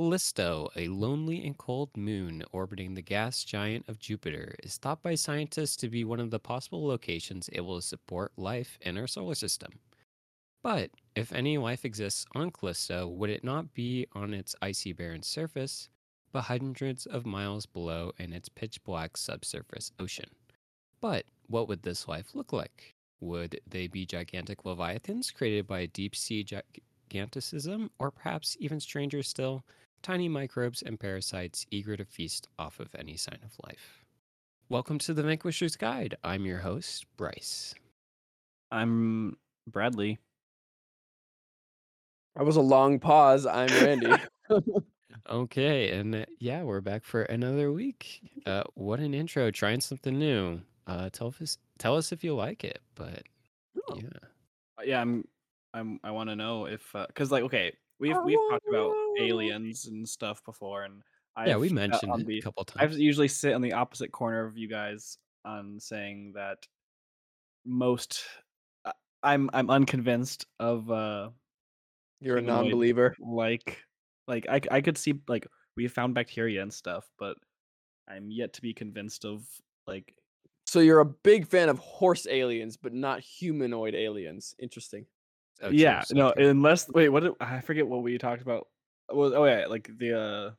Callisto, a lonely and cold moon orbiting the gas giant of Jupiter, is thought by scientists to be one of the possible locations able to support life in our solar system. But if any life exists on Callisto, would it not be on its icy barren surface, but hundreds of miles below in its pitch black subsurface ocean? But what would this life look like? Would they be gigantic leviathans created by deep sea giganticism, or perhaps even stranger still, tiny microbes and parasites eager to feast off of any sign of life. Welcome to the Vanquisher's Guide. I'm your host, Bryce. I'm Bradley. That was a long pause. I'm Randy. okay, and uh, yeah, we're back for another week. Uh, what an intro! Trying something new. Uh, tell us, tell us if you like it. But oh. yeah, uh, yeah, I'm, I'm, I want to know if, because uh, like, okay, we've we've talked about aliens and stuff before, and I've, yeah, we mentioned it the, a couple times. I usually sit on the opposite corner of you guys on saying that most I'm I'm unconvinced of uh you're a non-believer? like like I I could see like we found bacteria and stuff but I'm yet to be convinced of like so you're a big fan of horse aliens but not humanoid aliens. Interesting Oh, yeah, no, unless wait, what did, I forget what we talked about. Was oh yeah, like the uh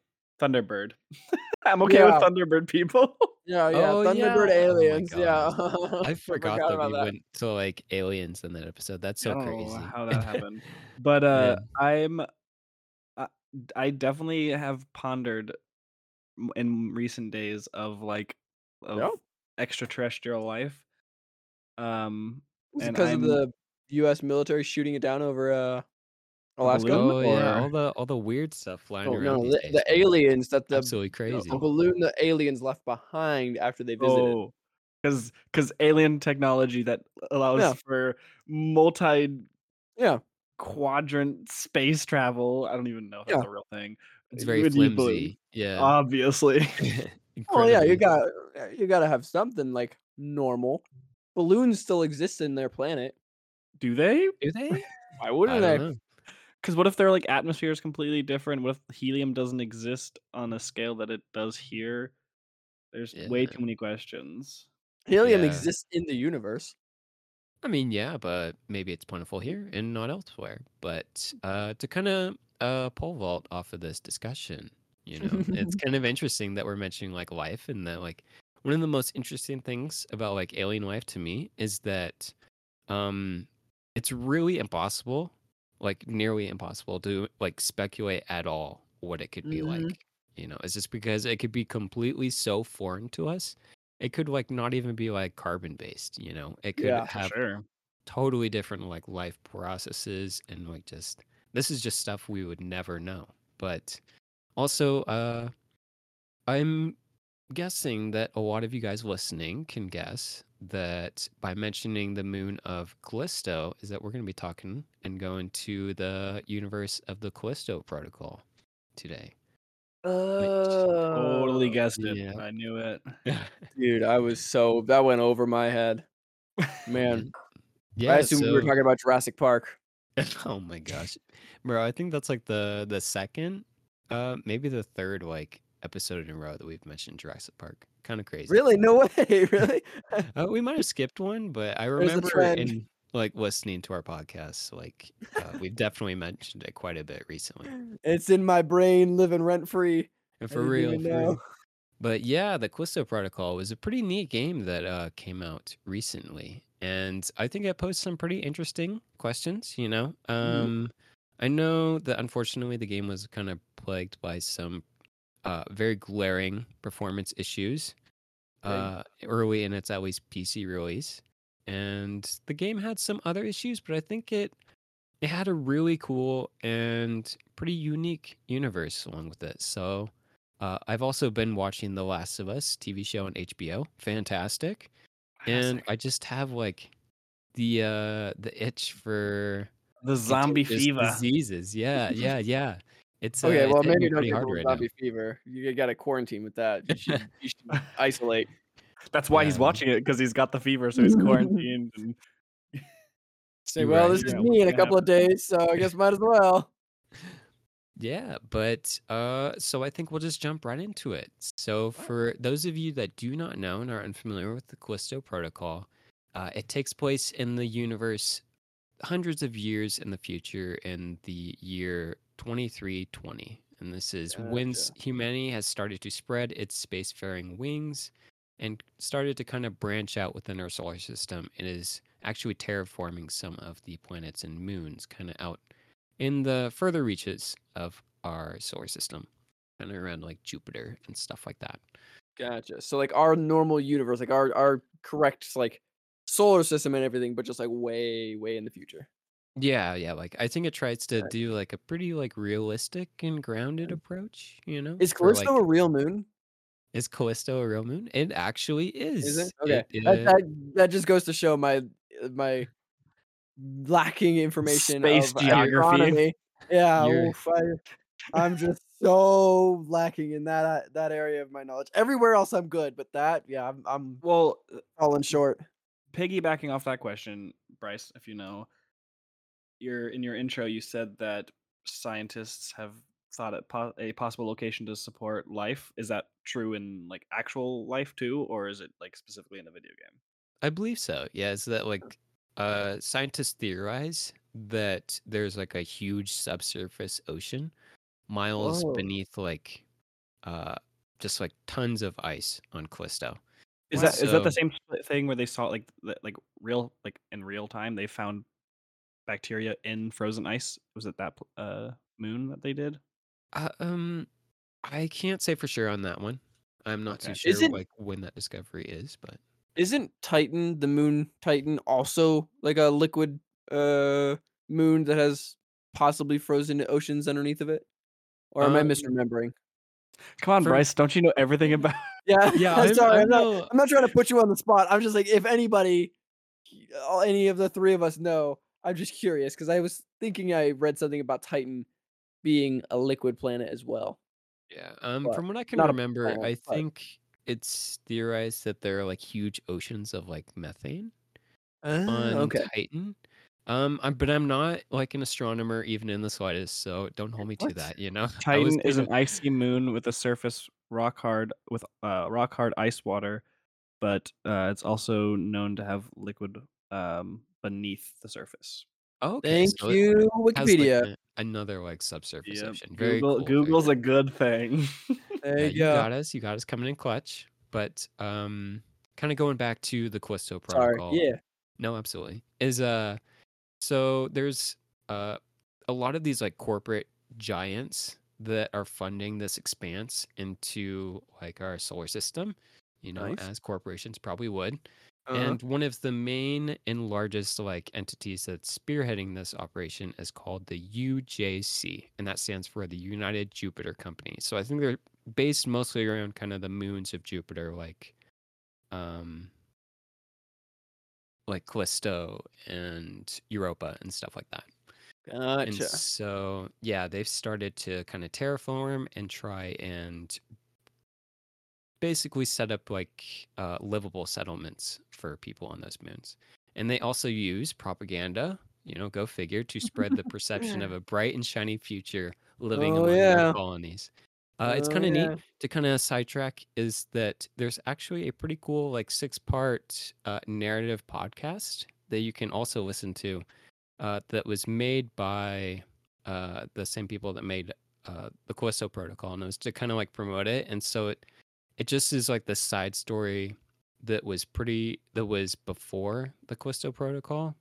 Thunderbird. I'm okay yeah. with Thunderbird people. Yeah, yeah, oh, Thunderbird yeah. Oh aliens. Oh yeah, I forgot, I forgot that we that. went to like aliens in that episode. That's so crazy. How that happened? But uh, I'm, I, I definitely have pondered in recent days of like of yep. extraterrestrial life. Um, because of the U.S. military shooting it down over uh, Alaska. Oh yeah, all the all the weird stuff flying oh, around. No, the, the aliens that the absolutely crazy the balloon the aliens left behind after they visited. Oh, because because alien technology that allows yeah. for multi yeah quadrant space travel. I don't even know if yeah. that's a real thing. It's very flimsy. Yeah, obviously. oh yeah, you got you got to have something like normal. Balloons still exist in their planet. Do they? Do they? Why wouldn't they? Because what if their like atmosphere is completely different? What if helium doesn't exist on a scale that it does here? There's yeah. way too many questions. Helium yeah. exists in the universe. I mean, yeah, but maybe it's plentiful here and not elsewhere. But uh, to kind of uh, pole vault off of this discussion, you know, it's kind of interesting that we're mentioning like life and that like one of the most interesting things about like alien life to me is that um it's really impossible, like nearly impossible to like speculate at all what it could be mm-hmm. like. You know, it's just because it could be completely so foreign to us. It could like not even be like carbon based, you know. It could yeah, have sure. totally different like life processes and like just this is just stuff we would never know. But also uh I'm guessing that a lot of you guys listening can guess that by mentioning the moon of Callisto, is that we're going to be talking and going to the universe of the Callisto Protocol today. Uh, totally guessed it. Yeah. I knew it. Dude, I was so that went over my head. Man. yeah. I assumed so, we were talking about Jurassic Park. oh my gosh. Bro, I think that's like the the second, uh maybe the third like episode in a row that we've mentioned Jurassic Park. Kind of crazy. Really? No way. really? uh, we might have skipped one, but I remember in like listening to our podcast, like uh, we've definitely mentioned it quite a bit recently. It's in my brain, living rent free. And for real. For but yeah, the Callisto Protocol was a pretty neat game that uh, came out recently, and I think it posed some pretty interesting questions. You know, mm-hmm. um, mm. I know that unfortunately the game was kind of plagued by some uh, very glaring performance issues uh, early in its always PC release, and the game had some other issues, but I think it it had a really cool and pretty unique universe along with it. So uh, I've also been watching The Last of Us TV show on HBO, fantastic, and I just have like the uh the itch for the zombie fever diseases. Yeah, yeah, yeah. It's okay. Uh, well, maybe don't get right zombie now. fever. You got to quarantine with that. You should, you should isolate. That's why yeah. he's watching it because he's got the fever, so he's quarantined. And... Say, well, right, this is me in a couple of days, so I guess might as well. Yeah, but uh, so I think we'll just jump right into it. So, for those of you that do not know and are unfamiliar with the Callisto Protocol, uh, it takes place in the universe hundreds of years in the future in the year 2320. And this is when humanity has started to spread its spacefaring wings and started to kind of branch out within our solar system. It is actually terraforming some of the planets and moons kind of out in the further reaches of our solar system, kind of around like Jupiter and stuff like that. Gotcha. So like our normal universe, like our our correct like solar system and everything, but just like way, way in the future. Yeah, yeah. Like I think it tries to do like a pretty like realistic and grounded approach. You know, is Callisto like, a real moon? Is Callisto a real moon? It actually is. Is it okay? It, that, that, that just goes to show my my lacking information space of geography. Yeah, oof, I, am just so lacking in that uh, that area of my knowledge. Everywhere else I'm good, but that yeah, I'm I'm well uh, falling short. Piggybacking off that question, Bryce, if you know, your in your intro you said that scientists have thought it po- a possible location to support life. Is that true in like actual life too, or is it like specifically in a video game? I believe so. Yeah, is that like uh scientists theorize that there's like a huge subsurface ocean miles Whoa. beneath like uh just like tons of ice on Callisto. Is that so, is that the same thing where they saw like like real like in real time they found bacteria in frozen ice? Was it that uh moon that they did? Uh, um I can't say for sure on that one. I'm not okay. too sure Isn't, like when that discovery is, but isn't Titan the moon Titan also like a liquid uh moon that has possibly frozen oceans underneath of it? Or am um, I misremembering? Come on, For, Bryce, don't you know everything about Yeah, yeah. I'm, sorry, I'm, I'm not, I'm not trying to put you on the spot. I'm just like if anybody any of the three of us know, I'm just curious because I was thinking I read something about Titan being a liquid planet as well. Yeah. Um but from what I can remember, planet, I think it's theorized that there are like huge oceans of like methane uh, on okay. Titan. Um, I'm, but I'm not like an astronomer even in the slightest, so don't hold me to that. You know, Titan is an icy moon with a surface rock hard with uh, rock hard ice water, but uh, it's also known to have liquid um, beneath the surface. Oh, okay. Thank so you, Wikipedia. Like a, another like subsurface yep. ocean. Very Google, cool, Google's very a good thing. there yeah, you, you got us. You got us coming in clutch. But um, kind of going back to the Callisto protocol. Sorry. Yeah. No, absolutely. Is uh, so there's uh, a lot of these like corporate giants that are funding this expanse into like our solar system. You know, nice. as corporations probably would. Uh-huh. And one of the main and largest like entities that's spearheading this operation is called the UJC, and that stands for the United Jupiter Company. So I think they're based mostly around kind of the moons of Jupiter, like um like Callisto and Europa and stuff like that. Gotcha. And so yeah, they've started to kind of terraform and try and basically set up like uh, livable settlements for people on those moons. And they also use propaganda, you know, go figure, to spread the perception of a bright and shiny future living oh, among yeah. their colonies. Uh, it's kind of yeah. neat to kind of sidetrack is that there's actually a pretty cool like six part uh, narrative podcast that you can also listen to uh, that was made by uh, the same people that made uh, the Callisto Protocol, and it was to kind of like promote it. And so it it just is like the side story that was pretty that was before the Callisto Protocol,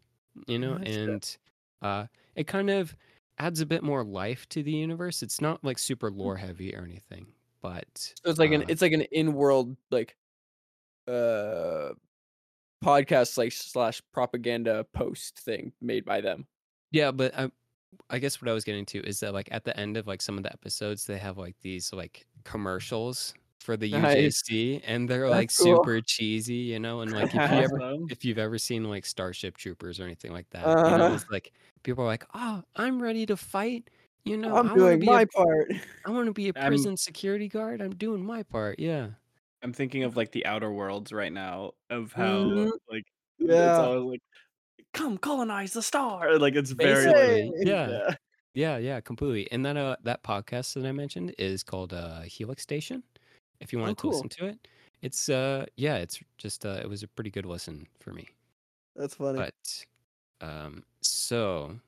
you know, oh, and uh, it kind of adds a bit more life to the universe. It's not like super lore heavy or anything, but so it's like uh, an it's like an in world like uh podcast like slash propaganda post thing made by them. Yeah, but I, I guess what I was getting to is that like at the end of like some of the episodes, they have like these like commercials for the Nice. UJC, and they're That's like cool. super cheesy, you know. And like if you ever if you've ever seen like Starship Troopers or anything like that, you know, uh-huh. it's like people are like, "Oh, I'm ready to fight." You know, I'm doing my a part. I want to be a I'm prison security guard. I'm doing my part. Yeah. I'm thinking of like the Outer Worlds right now of how Mhm. like it's Yeah. always like come colonize the star. Like it's very like, yeah. yeah. Yeah, yeah, completely. And that uh that podcast that I mentioned is called uh Helix Station. If you Oh, wanted to listen to it, it's uh yeah, it's just uh it was a pretty good listen for me. That's funny. But um so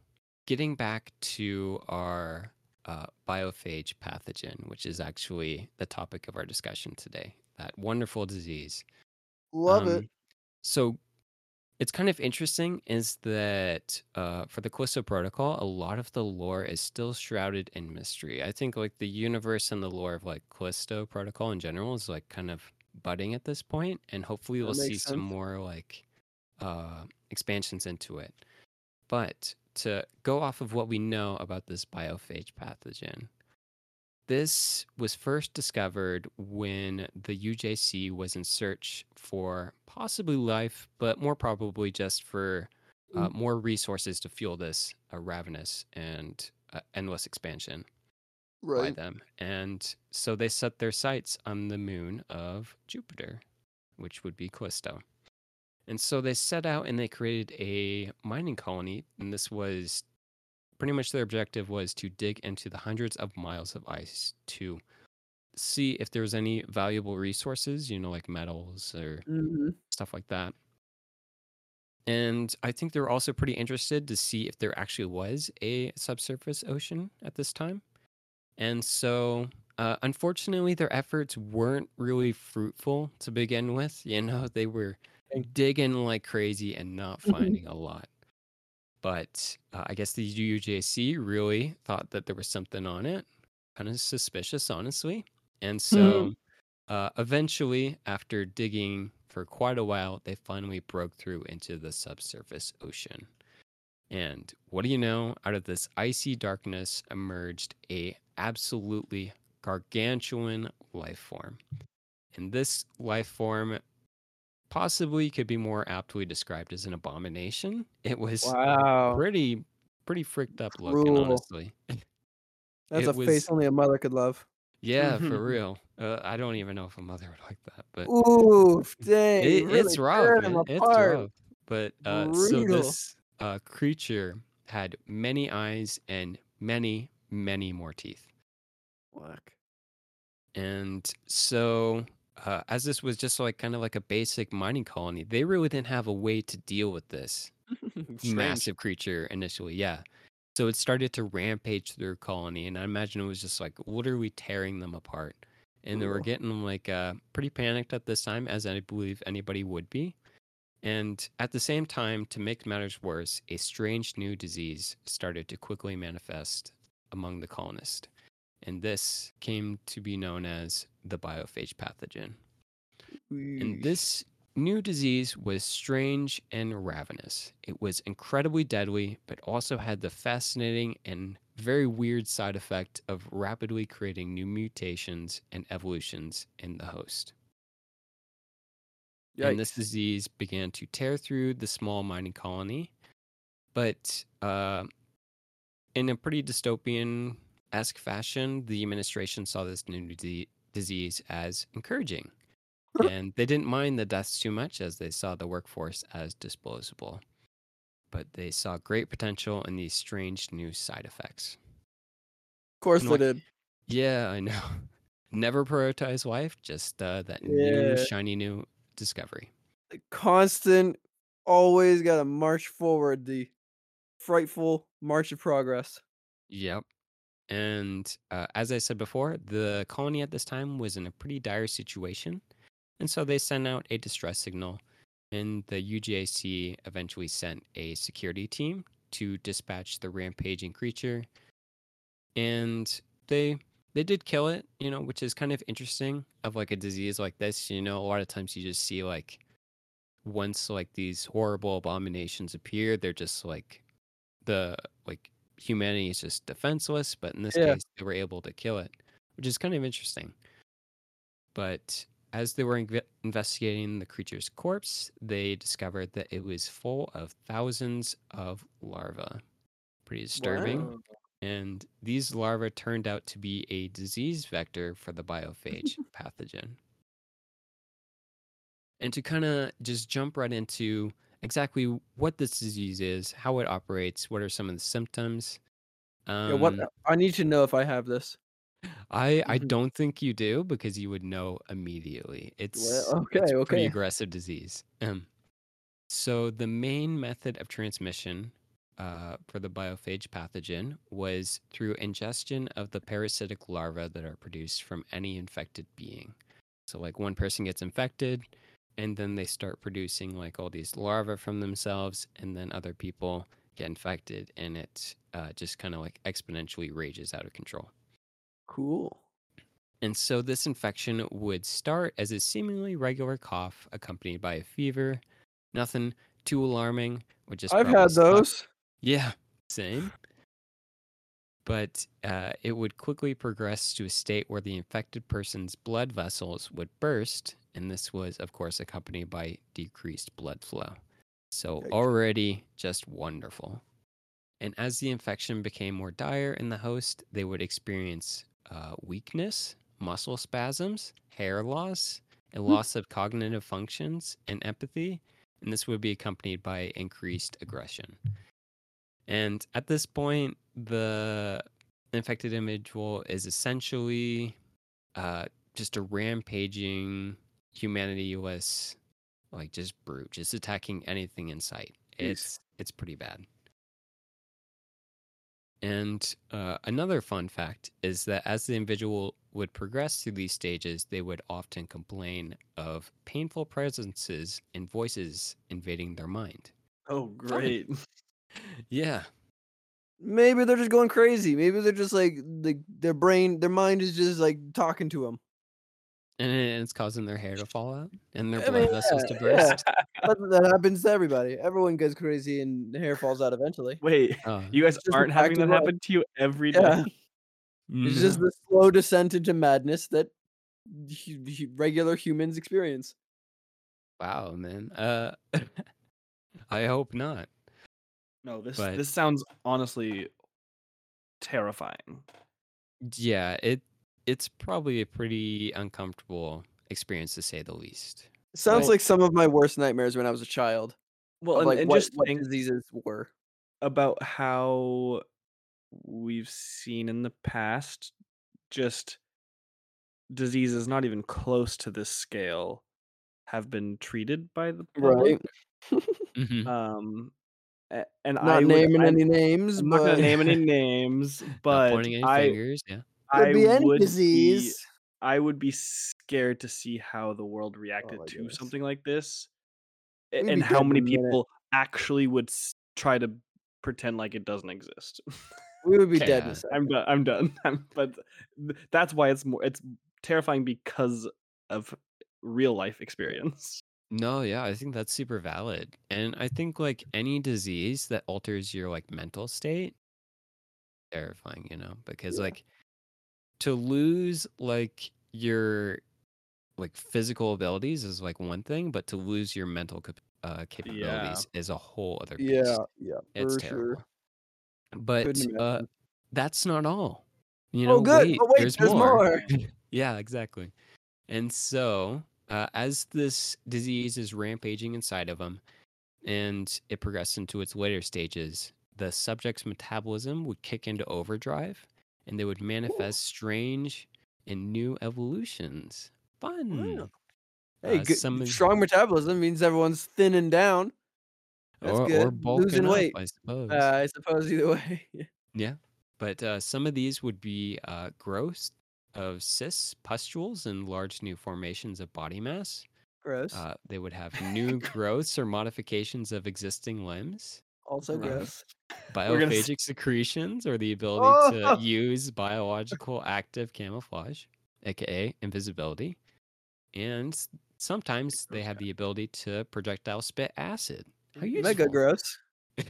getting back to our uh, biophage pathogen, which is actually the topic of our discussion today, that wonderful disease. Love it. Um, so it's kind of interesting is that uh, for the Callisto Protocol, a lot of the lore is still shrouded in mystery. I think like the universe and the lore of like Callisto Protocol in general is like kind of budding at this point, and hopefully we'll see makes some more like uh, expansions into it. But to go off of what we know about this biophage pathogen, this was first discovered when the UJC was in search for possibly life, but more probably just for uh, Mm. more resources to fuel this uh, ravenous and uh, endless expansion by them. And so they set their sights on the moon of Jupiter, which would be Callisto. And so they set out and they created a mining colony, and this was pretty much their objective was to dig into the hundreds of miles of ice to see if there was any valuable resources, you know, like metals or hmm stuff like that. And I think they were also pretty interested to see if there actually was a subsurface ocean at this time. And so, uh, unfortunately, their efforts weren't really fruitful to begin with. You know, they were digging like crazy and not Mm-hmm. finding a lot. But uh, I guess the UJC really thought that there was something on it. Kind of suspicious, honestly. And so uh, eventually, after digging for quite a while, they finally broke through into the subsurface ocean. And what do you know? Out of this icy darkness emerged a absolutely gargantuan life form. And this life form possibly could be more aptly described as an abomination. It was Wow. pretty pretty freaked up looking, Cruel. honestly. That's It a face only a mother could love. yeah, for real. Uh, I don't even know if a mother would like that, but Oof, dang. it, really it's rough, man. It's apart. rough. But uh, so this uh, creature had many eyes and many, many more teeth. Fuck. And so, uh, as this was just like kind of like a basic mining colony, they really didn't have a way to deal with this massive creature initially. Yeah. So it started to rampage through colony, and I imagine it was just like literally tearing them apart. And they were getting like uh, pretty panicked at this time, as I believe anybody would be. And at the same time, to make matters worse, a strange new disease started to quickly manifest among the colonists. And this came to be known as the biophage pathogen. And this new disease was strange and ravenous. It was incredibly deadly, but also had the fascinating and very weird side effect of rapidly creating new mutations and evolutions in the host. And this disease began to tear through the small mining colony, but uh, in a pretty dystopian esque fashion, the administration saw this new disease as encouraging. and they didn't mind the deaths too much as they saw the workforce as disposable. But they saw great potential in these strange new side effects. Of course they did. yeah, I know. Never prioritize wife, just uh, that new, shiny new discovery. The constant, always got to march forward. The frightful march of progress. Yep. And uh, as I said before, the colony at this time was in a pretty dire situation. And so they sent out a distress signal, and the UJC eventually sent a security team to dispatch the rampaging creature. And they they did kill it, you know, which is kind of interesting of like a disease like this. You know, a lot of times you just see like once like these horrible abominations appear, they're just like the like humanity is just defenseless, but in this Yeah. case they were able to kill it, which is kind of interesting. But as they were inve- investigating the creature's corpse, they discovered that it was full of thousands of larvae. Pretty disturbing. Wow. And these larvae turned out to be a disease vector for the biophage pathogen. And to kind of just jump right into exactly what this disease is, how it operates, what are some of the symptoms, Yeah, what Um, I need to know if I have this. I I Mhm. don't think you do because you would know immediately. It's Well, it's okay, pretty aggressive disease. Um, so the main method of transmission uh, for the biophage pathogen was through ingestion of the parasitic larvae that are produced from any infected being. So like one person gets infected, and then they start producing like all these larvae from themselves, and then other people get infected, and it uh, just kind of like exponentially rages out of control. Cool. And so this infection would start as a seemingly regular cough accompanied by a fever. Nothing too alarming. Would just I've had those. Yeah, same. But uh, it would quickly progress to a state where the infected person's blood vessels would burst, and this was, of course, accompanied by decreased blood flow. So already just wonderful. And as the infection became more dire in the host, they would experience uh, weakness, muscle spasms, hair loss, a loss of cognitive functions, and empathy. And this would be accompanied by increased aggression. And at this point, the infected individual is essentially uh, just a rampaging humanity-less, like just brute, just attacking anything in sight. It's it's pretty bad. And uh, another fun fact is that as the individual would progress through these stages, they would often complain of painful presences and voices invading their mind. Oh, great. Yeah, Maybe they're just going crazy. Maybe they're just like like their brain, their mind is just like talking to them. And it's causing their hair to fall out and their I blood mean, vessels to yeah, burst. That, that happens to everybody. Everyone gets crazy and hair falls out eventually. Wait, Uh, you guys It's just a aren't having that happen to you every day? Yeah. It's just the slow descent into madness that hu- hu- regular humans experience. wow, man. Uh, I hope not. No, this But- this sounds honestly terrifying. Yeah, it it's probably a pretty uncomfortable experience to say the least. Sounds Well- like some of my worst nightmares when I was a child. Well, and, like and what, just what think diseases were. about how we've seen in the past just diseases not even close to this scale have been treated by the public. Right. Mhm. Um, a- and I Not would- naming I'm- any names, I'm but not gonna name any names, but pointing any I fingers. Yeah. Could I be any would be. I would be scared to see how the world oh reacted my to goodness. something like this, a- We'd and how many a minute. people actually would s- try to pretend like it doesn't exist. We would be dead in Yeah. I'm done. I'm done. I'm- but th- that's why it's more. It's terrifying because of real life experience. No, yeah, I think that's super valid. And I think like any disease that alters your like mental state, terrifying, you know, because Yeah. like to lose like your like physical abilities is like one thing, but to lose your mental cap- uh, capabilities is a whole other beast. Yeah, yeah, it's terrible. sure. But uh, that's not all. You know, Oh, good. wait, Oh, wait, there's, there's more. more. yeah, exactly. And so, uh, as this disease is rampaging inside of him, and it progressed into its later stages, the subject's metabolism would kick into overdrive, and they would manifest strange and new evolutions. Fun. Hey, Uh, good, strong metabolism means everyone's thinning down. That's or, good. or bulking Losing up, weight. I suppose. Uh, I suppose either way. Yeah, but uh, some of these would be uh, growth of cysts, pustules, and large new formations of body mass. gross. Uh, they would have new growths or modifications of existing limbs, also gross. We're gonna biophagic secretions, or the ability Oh! to use biological active camouflage, aka invisibility. And sometimes they have the ability to projectile spit acid. How mm, useful. Mega gross.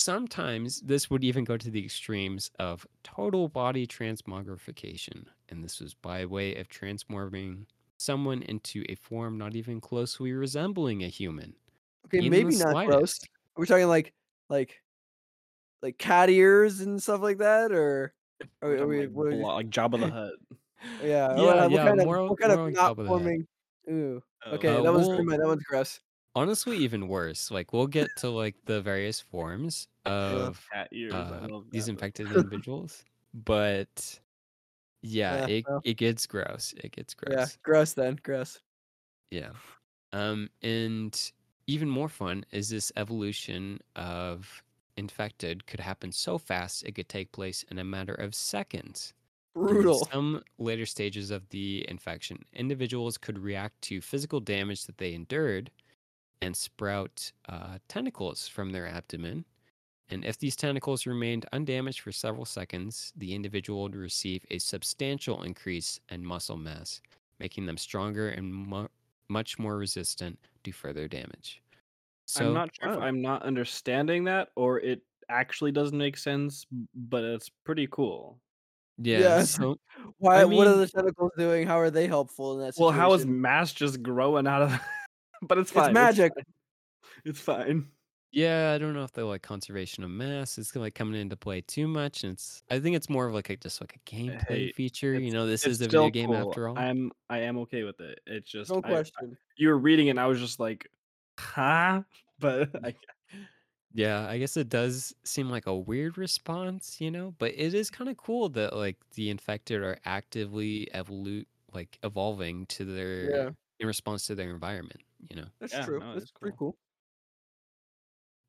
Sometimes this would even go to the extremes of total body transmogrification, and this was by way of transforming someone into a form not even closely resembling a human. Okay, maybe not gross. Slightest. Are we talking like like like cat ears and stuff like that, or are, We're we- are talking we? like, what are we- blo- like Jabba the Hutt. yeah, Yeah, what, what yeah, kind of what kind of more like not Jabba forming? Ooh, Oh, okay, Uh, that was we'll- that one's gross. Honestly, even worse. Like we'll get to like the various forms, of Cat ears. Uh, these infected individuals, but yeah, Yeah, it well. it gets gross. It gets Yeah, gross. gross then, gross. Yeah. Um, and even more fun is this evolution of infected could happen so fast it could take place in a matter of seconds. In Brutal. some later stages of the infection, individuals could react to physical damage that they endured and sprout uh, tentacles from their abdomen. And if these tentacles remained undamaged for several seconds, the individual would receive a substantial increase in muscle mass, making them stronger and mu- much more resistant to further damage. So, I'm not sure if oh. I'm not understanding that or it actually doesn't make sense, but it's pretty cool. yeah, Yeah. so Why? what are the tentacles doing? How are they helpful in that Well, how is mass just growing out of? but it's fine. magic. fine. It's fine. Yeah, I don't know if they're like conservation of mass. It's like coming into play too much, and it's. I think it's more of like a just like a gameplay Hey, feature. You it's- know, this It's is a still video game cool. after all. I'm I am okay with it. It's just No I- question. you were reading it, and I was just like, huh? But I, Yeah, I guess it does seem like a weird response, you know, but it is kind of cool that like the infected are actively evolu like evolving to their Yeah, in response to their environment, you know. that's Yeah, true. no, that's it's pretty cool.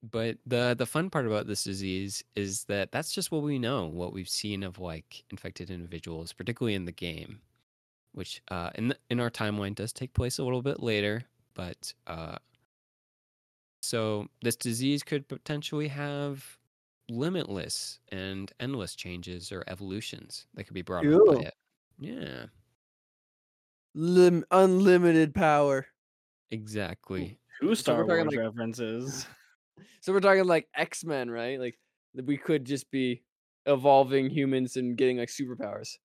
But the the fun part about this disease is that that's just what we know, what we've seen of like infected individuals, particularly in the game, which uh, in the, in our timeline does take place a little bit later. But uh, so this disease could potentially have limitless and endless changes or evolutions that could be brought on Cool. by it. Yeah, Lim- unlimited power. exactly. two So Star we're Wars like- references. So we're talking like X Men, right? Like we could just be evolving humans and getting like superpowers.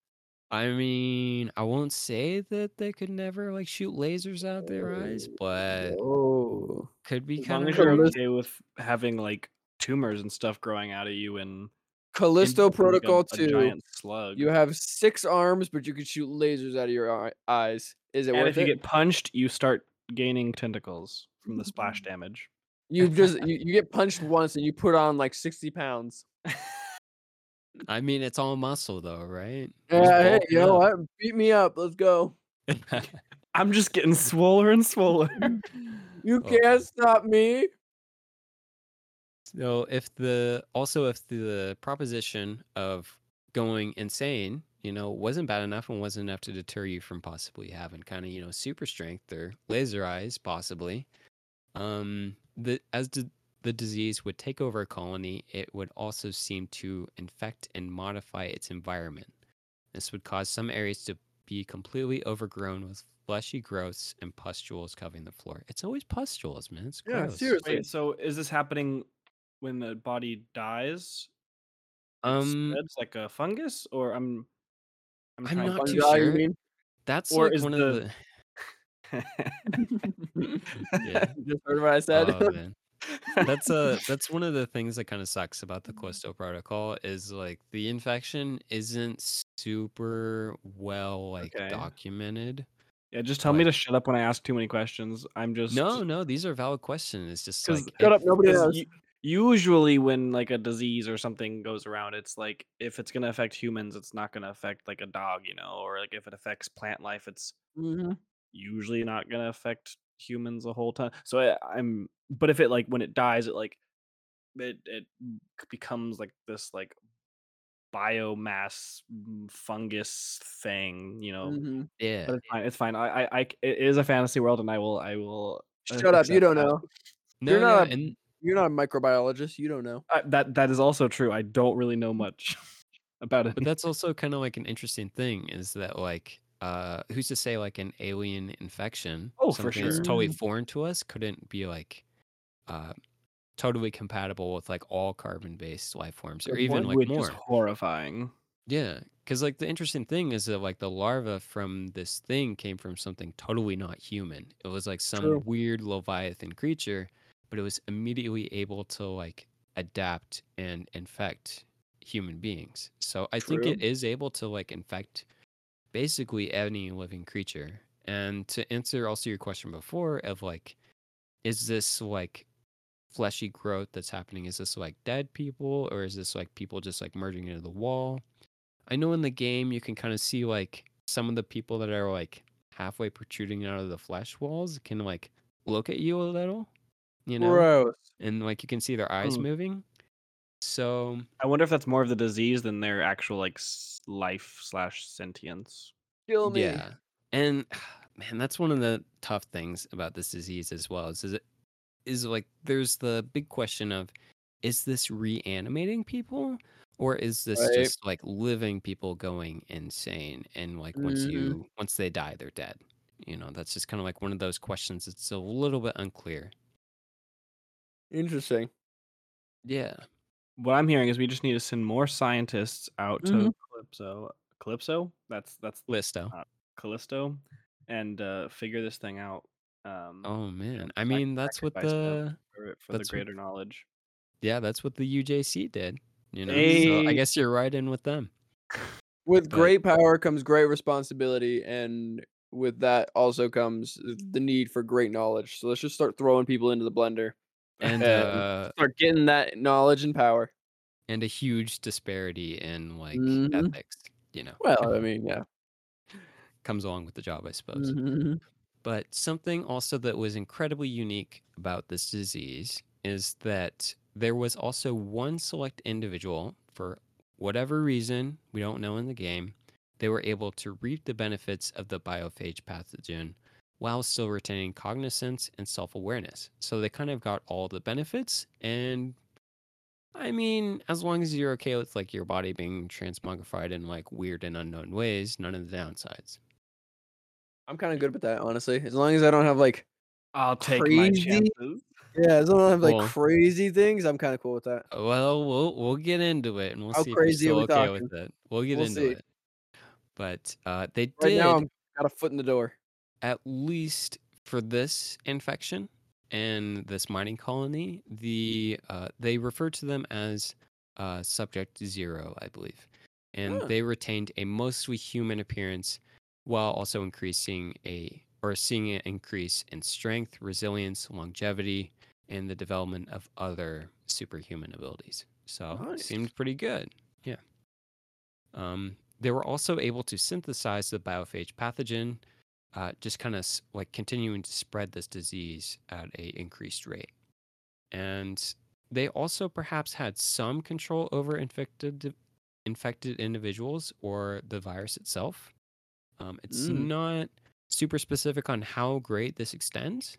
I mean, I won't say that they could never like shoot lasers out their eyes, oh, but Oh, could be kind of you're okay with having like tumors and stuff growing out of you and Callisto into, like, a- Protocol a Two. giant slug. You have six arms, but you can shoot lasers out of your eyes. Is it and worth if you get punched, you start gaining tentacles from the splash damage. You just you, you get punched once and you put on like sixty pounds. I mean, it's all muscle though, right? Yeah, Just hey, you it know what? Beat me up. Let's go. I'm just getting swoller and swoller. You Oh. can't stop me. So if the also if the proposition of going insane, you know, wasn't bad enough and wasn't enough to deter you from possibly having kind of, you know, super strength or laser eyes possibly, um the as the the disease would take over a colony, it would also seem to infect and modify its environment. This would cause some areas to be completely overgrown with fleshy growths and pustules covering the floor. It's always pustules, man. It's Yeah, gross. seriously. Wait, so is this happening when the body dies? Um, spreads like a fungus, or I'm I'm, I'm not too Fungi, you sure. mean? That's Or like is one the- of the yeah. Just heard what I said. Oh that's uh that's one of the things that kind of sucks about the Callisto Protocol is like the infection isn't super well like Okay. documented. yeah, just tell me to shut up when I ask too many questions. I'm just No, no, these are valid questions. It's just like Shut up, nobody knows. usually when like a disease or something goes around, it's like if it's gonna affect humans, it's not gonna affect like a dog, you know, or like if it affects plant life, it's Mhm. Usually not gonna affect humans a whole ton. So I, I'm, but if it like when it dies, it like it it becomes like this like biomass mm, fungus thing, you know. Mhm. yeah, But it's fine. It's fine. I, I, I, it is a fantasy world, and I will, I will. Shut up. You don't that. know. no, you're not a- and You're not a microbiologist. You don't know. Uh, that that is also true. I don't really know much about it. but that's also kind of like an interesting thing is that like uh who's to say like an alien infection Oh, for something that's totally foreign to us couldn't be like uh totally compatible with like all carbon based life forms or even like more. horrifying. yeah because like the interesting thing is that like the larva from this thing came from something totally not human. It was like some True. weird leviathan creature but it was immediately able to like adapt and infect human beings. So i think it is able to like infect basically any living creature and to answer also your question before of like is this like fleshy growth that's happening? Is this like dead people or is this like people just like merging into the wall? I know in the game you can kind of see like some of the people that are like halfway protruding out of the flesh walls can like look at you a little, you know, Gross. and like you can see their eyes Hmm. moving. So I wonder if that's more of the disease than their actual like s- life slash sentience. Kill me. Yeah. And man, that's one of the tough things about this disease as well. Is, is it is like there's the big question of is this reanimating people or is this Right. just like living people going insane and like once Mhm. you once they die they're dead. You know, that's just kind of like one of those questions it's a little bit unclear. Interesting. Yeah. What I'm hearing is we just need to send more scientists out to Mhm. Calypso. Calypso? That's that's Listo. uh, Callisto, and uh, figure this thing out. Um, Oh you know, man. I mean, that's what the for, for the that's what- greater knowledge. yeah, that's what the UJC did. You know, so I guess you're right in with them. With But- great power comes great responsibility, and with that also comes the need for great knowledge. So let's just start throwing people into the blender And uh, start getting that knowledge and power. and a huge disparity in like Mhm. ethics. You know, Well, I mean, yeah. comes along with the job, I suppose. Mhm. But something also that was incredibly unique about this disease is that there was also one select individual, for whatever reason, we don't know in the game, they were able to reap the benefits of the biophage pathogen while still retaining cognizance and self awareness. So they kind of got all the benefits. And I mean, as long as you're okay with like your body being transmogrified in like weird and unknown ways, none of the downsides. I'm kind of good with that, honestly. As long as I don't have like, I'll take my chances. yeah, as long as I don't have like Well- crazy things, I'm kind of cool with that. Well, we'll we'll get into it, and we'll How see if you're still we okay talking? with it. We'll get We'll into see. it. But uh, they Right did now, I'm got a foot in the door. At least for this infection and this mining colony. The uh, they refer to them as uh, Subject Zero, I believe, and Huh. they retained a mostly human appearance while also increasing a or seeing an increase in strength, resilience, longevity, and the development of other superhuman abilities. So it Nice. seemed pretty good. Yeah. Um, they were also able to synthesize the biophage pathogen, uh, just kind of like continuing to spread this disease at a increased rate. And they also perhaps had some control over infected infected individuals or the virus itself. Um, it's Mm. not super specific on how great this extends,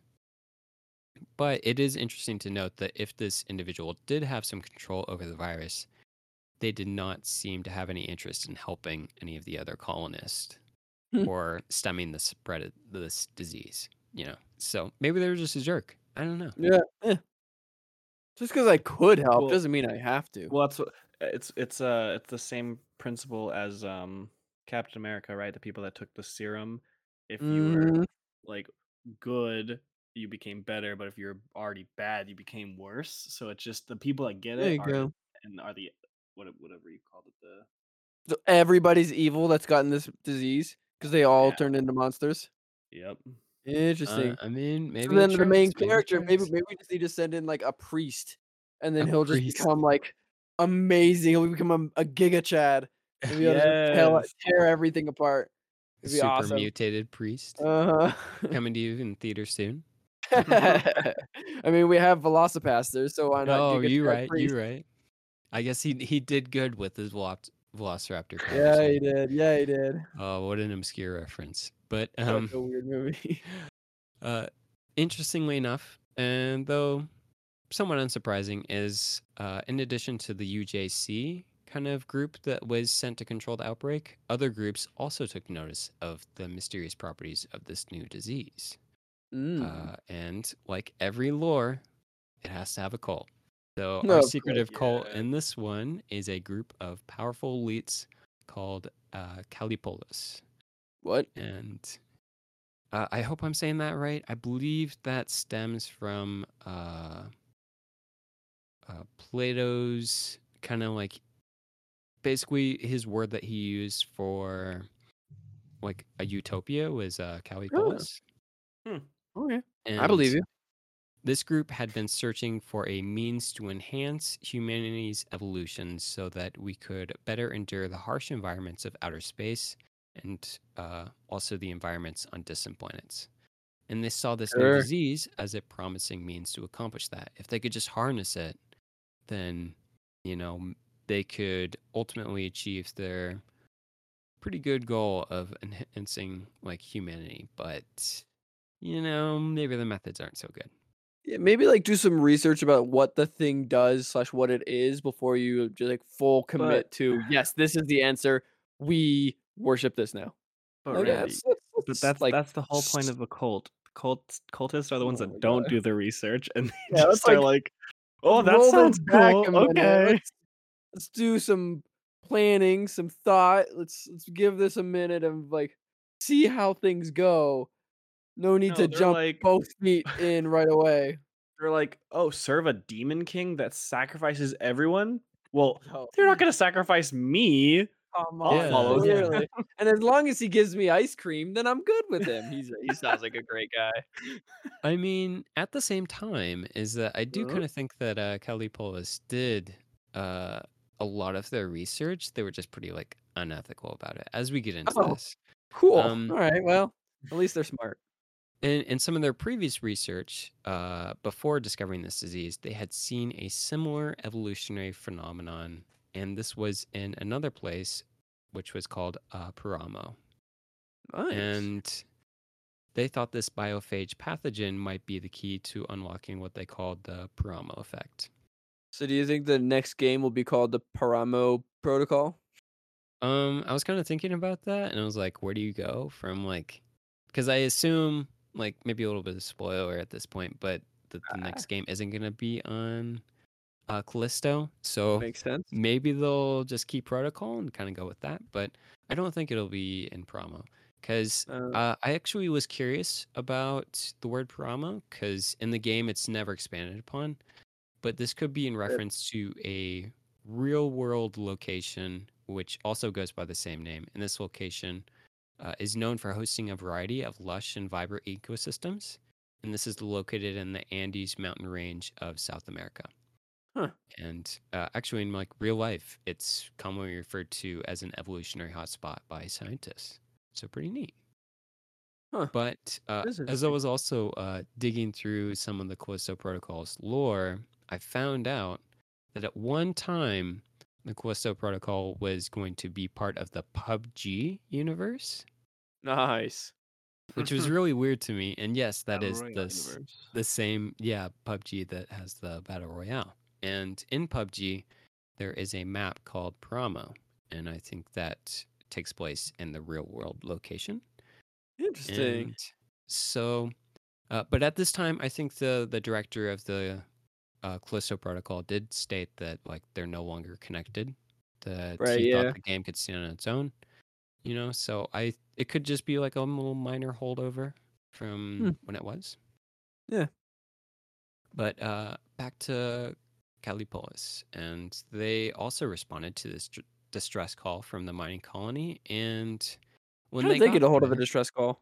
but it is interesting to note that if this individual did have some control over the virus, they did not seem to have any interest in helping any of the other colonists. Or stemming the spread of this disease. You know, so maybe they were just a jerk. I don't know. Yeah. eh. Just because I could help Well- doesn't mean I have to. Well, that's what it's it's uh it's the same principle as um Captain America, right? The people that took the serum. If you were Mhm. like good, you became better, but if you're already bad, you became worse. So it's just the people that get There it you are go. and are the whatever you called it the So everybody's evil that's gotten this disease because they all Yeah. turned into monsters. yep. Interesting. Uh, I mean, maybe so then the main tracks, maybe it character, maybe maybe we just need to send in like a priest, and then A he'll priest. just become like amazing. He'll become a, a Giga Chad and be able to tell, tear everything apart. It'd super awesome. mutated priest Uh coming to you in theater soon. I mean, we have Velocipastors, so why not? Oh, you right, priest? you right. I guess he he did good with his Veloc- Velociraptor. Yeah, he did. Yeah, he did. Oh, what an obscure reference. But um, a weird movie. uh, interestingly enough, and though somewhat unsurprising, is uh, in addition to the UJC kind of group that was sent to control the outbreak, other groups also took notice of the mysterious properties of this new disease. Mm. Uh, and like every lore, it has to have a cult. So No, our secretive cult yeah. in this one is a group of powerful elites called uh, Calipolis. what? And uh, I hope I'm saying that right. I believe that stems from uh, uh, Plato's kind of like basically his word that he used for like a utopia was uh, Calipolis. Okay, I believe you. This group had been searching for a means to enhance humanity's evolution so that we could better endure the harsh environments of outer space and uh, also the environments on distant planets. And they saw this new disease as a promising means to accomplish that. If they could just harness it, then, you know, they could ultimately achieve their pretty good goal of enhancing like humanity. But, you know, maybe the methods aren't so good. Yeah, maybe like do some research about what the thing does slash what it is before you just like full commit But- to yes, this is the answer. We worship this now. But Like, really, it's- it's- but that's like that's the whole point of a cult. Cult cultists are the ones Oh that don't God. do the research and they Yeah, just are like, like, "Oh, that sounds cool. Okay." Let's, let's do some planning, some thought. Let's let's give this a minute and like see how things go. No need No, to jump like- both feet in right away. They're like, "Oh, serve a demon king that sacrifices everyone." Well, Oh, they're not going to sacrifice me. come I'll Yeah. follow them. clearly. and as long as he gives me ice cream, then I'm good with him. He's he sounds like a great guy. I mean, at the same time, is that I do Uh-huh. kind of think that uh, Callipolis did uh, a lot of their research. They were just pretty like unethical about it. As we get into Oh. this, Cool. Um, All right. Well, at least they're smart. In in some of their previous research, uh, before discovering this disease, they had seen a similar evolutionary phenomenon, and this was in another place, which was called uh, Paramo. Nice. And they thought this biophage pathogen might be the key to unlocking what they called the Paramo effect. so, do you think the next game will be called the Paramo Protocol? Um, I was kind of thinking about that, and I was like, where do you go from like, because I assume like maybe a little bit of spoiler at this point, but that the next game isn't gonna be on uh Callisto, so Makes sense. maybe they'll just keep protocol and kind of go with that. But I don't think it'll be in Paramo because Uh, uh, I actually was curious about the word Paramo because in the game it's never expanded upon, but this could be in reference to a real world location which also goes by the same name. And this location uh, is known for hosting a variety of lush and vibrant ecosystems. And this is located in the Andes mountain range of South America. Huh. And uh, actually, in like real life, it's commonly referred to as an evolutionary hotspot by scientists. So pretty neat. Huh. But uh, as I was also uh, digging through some of the Callisto Protocol's lore, I found out that at one time the Callisto Protocol was going to be part of the PUBG universe, nice. which was really weird to me. And yes, that Battle is Royale the s- universe. the same, yeah, PUBG that has the battle royale. And in PUBG, there is a map called Paramo, and I think that takes place in the real world location. Interesting. And so, uh, but at this time, I think the the director of the uh, Callisto Protocol did state that like they're no longer connected. That Right, he yeah. thought the game could stand on its own. You know, so I it could just be like a little minor holdover from Hmm. when it was. Yeah. But uh, back to Callipolis, and they also responded to this distress call from the mining colony, and when How they did they get a hold of a distress call?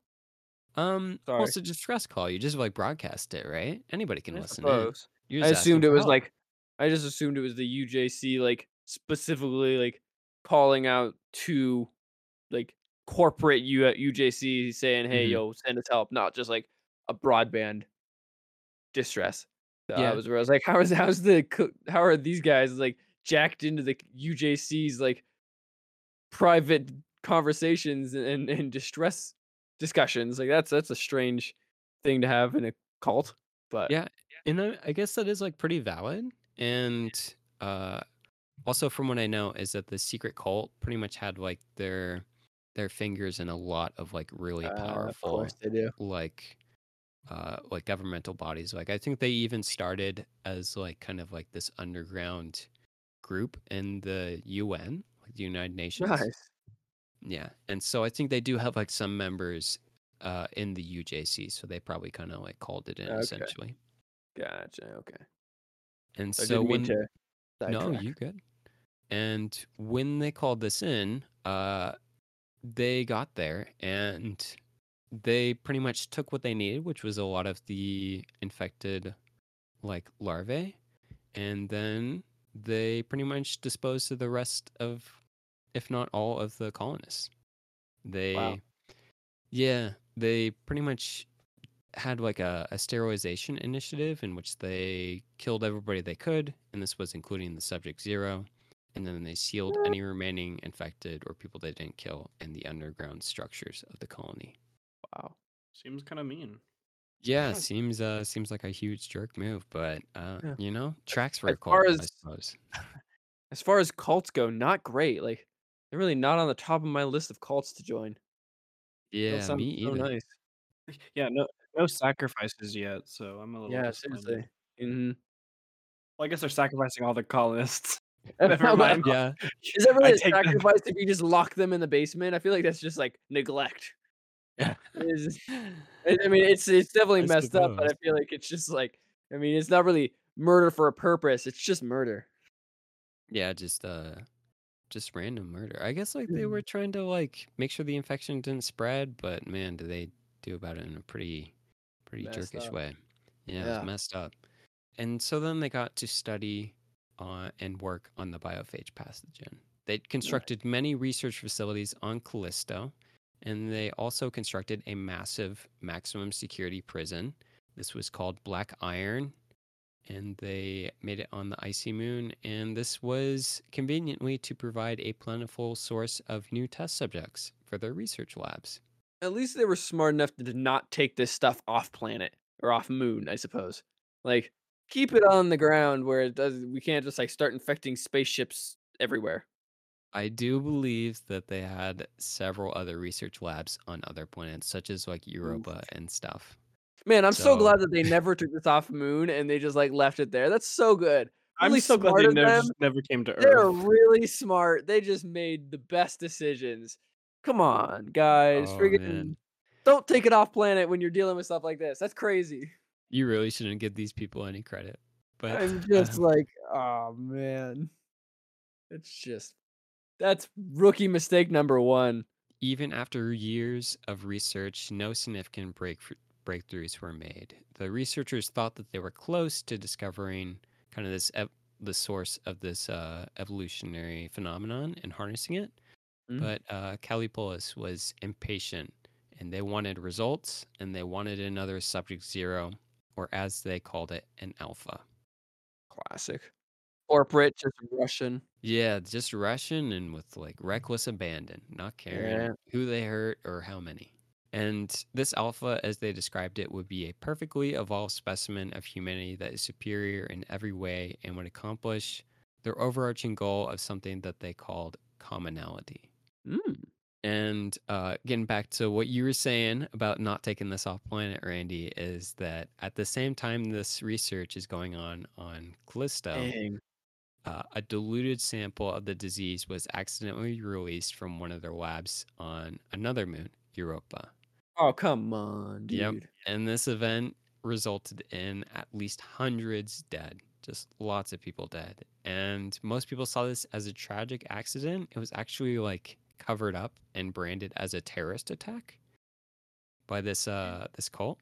um, well, it's a distress call. You just like broadcast it, right? Anybody can I listen suppose. You're I assumed it was help. like I just assumed it was the UJC like specifically like calling out to like corporate U- UJC saying, "Hey, Mhm. yo, send us help," not just like a broadband distress. So I Yeah. was where I was like, "How is how's the how are these guys like jacked into the UJC's like private conversations and and distress discussions? Like that's that's a strange thing to have in a cult." But Yeah, and I, I guess that is like pretty valid. And uh, also, from what I know, is that the secret cult pretty much had like their their fingers in a lot of like really uh, of powerful, course they do. like uh, like governmental bodies. Like I think they even started as like kind of like this underground group in the UN, like the United Nations. Nice. Yeah, and so I think they do have like some members uh, in the UJC, so they probably kind of like called it in Okay. essentially. Gotcha. Okay. And I so when no, you good. And when they called this in, uh, they got there and they pretty much took what they needed, which was a lot of the infected like larvae, and then they pretty much disposed of the rest of, if not all, of the colonists. They, Wow. yeah, they pretty much had like a, a sterilization initiative in which they killed everybody they could, and this was including the subject zero. And then they sealed any remaining infected or people they didn't kill in the underground structures of the colony. Wow. Seems kind of mean. Yeah, seems uh seems like a huge jerk move, but uh Yeah. you know, tracks for a As cult, far I as- suppose. As far as cults go, not great. Like they're really not on the top of my list of cults to join. Yeah, me so either. nice. Yeah, no no sacrifices yet, so I'm a little Yeah, disappointed. seriously. hmm Well, I guess they're sacrificing all the colonists. Never mind. Yeah, Is that really I a take that- sacrifice if you just lock them in the basement? I feel like that's just like neglect. yeah. It is- I I mean, it's it's definitely I messed up, but I feel like it's just like I mean, it's not really murder for a purpose. It's just murder. Yeah, just uh just random murder. I guess like they Mhm. were trying to like make sure the infection didn't spread, but man, do they do about it in a pretty pretty Messed jerkish up. way. Yeah, it was messed up. And so then they got to study uh, and work on the biophage pathogen. They constructed many research facilities on Callisto, and they also constructed a massive maximum security prison. This was called Black Iron, and they made it on the icy moon. And this was conveniently to provide a plentiful source of new test subjects for their research labs. At least they were smart enough to not take this stuff off planet or off moon, I suppose. Like keep it on the ground where it does we can't just like start infecting spaceships everywhere. I do believe that they had several other research labs on other planets, such as like Europa and stuff. Man, I'm so, So- glad that they never took this off moon and they just like left it there. That's so good. I'm so glad they never, never came to Earth. They're really smart. They just made the best decisions. Come on, guys. Oh, don't take it off planet when you're dealing with stuff like this. That's crazy. You really shouldn't give these people any credit. But I'm just uh, like, oh man. It's just that's rookie mistake number one. even after years of research, no significant breakthrough breakthroughs were made. The researchers thought that they were close to discovering kind of this ev- the source of this uh, evolutionary phenomenon and harnessing it. Mm. But uh, Callipolis was impatient, and they wanted results, and they wanted another subject zero, or as they called it, an alpha. Classic. Corporate, just Russian. Yeah, just Russian and with like reckless abandon, not caring Yeah. who they hurt or how many. And this alpha, as they described it, would be a perfectly evolved specimen of humanity that is superior in every way and would accomplish their overarching goal of something that they called commonality. Mm. And uh, getting back to what you were saying about not taking this off planet, Randy, is that at the same time this research is going on on Callisto, uh, a diluted sample of the disease was accidentally released from one of their labs on another moon, Europa. Oh, come on, dude. Yep. And this event resulted in at least hundreds dead, just lots of people dead. And most people saw this as a tragic accident. It was actually like covered up and branded as a terrorist attack by this uh this cult.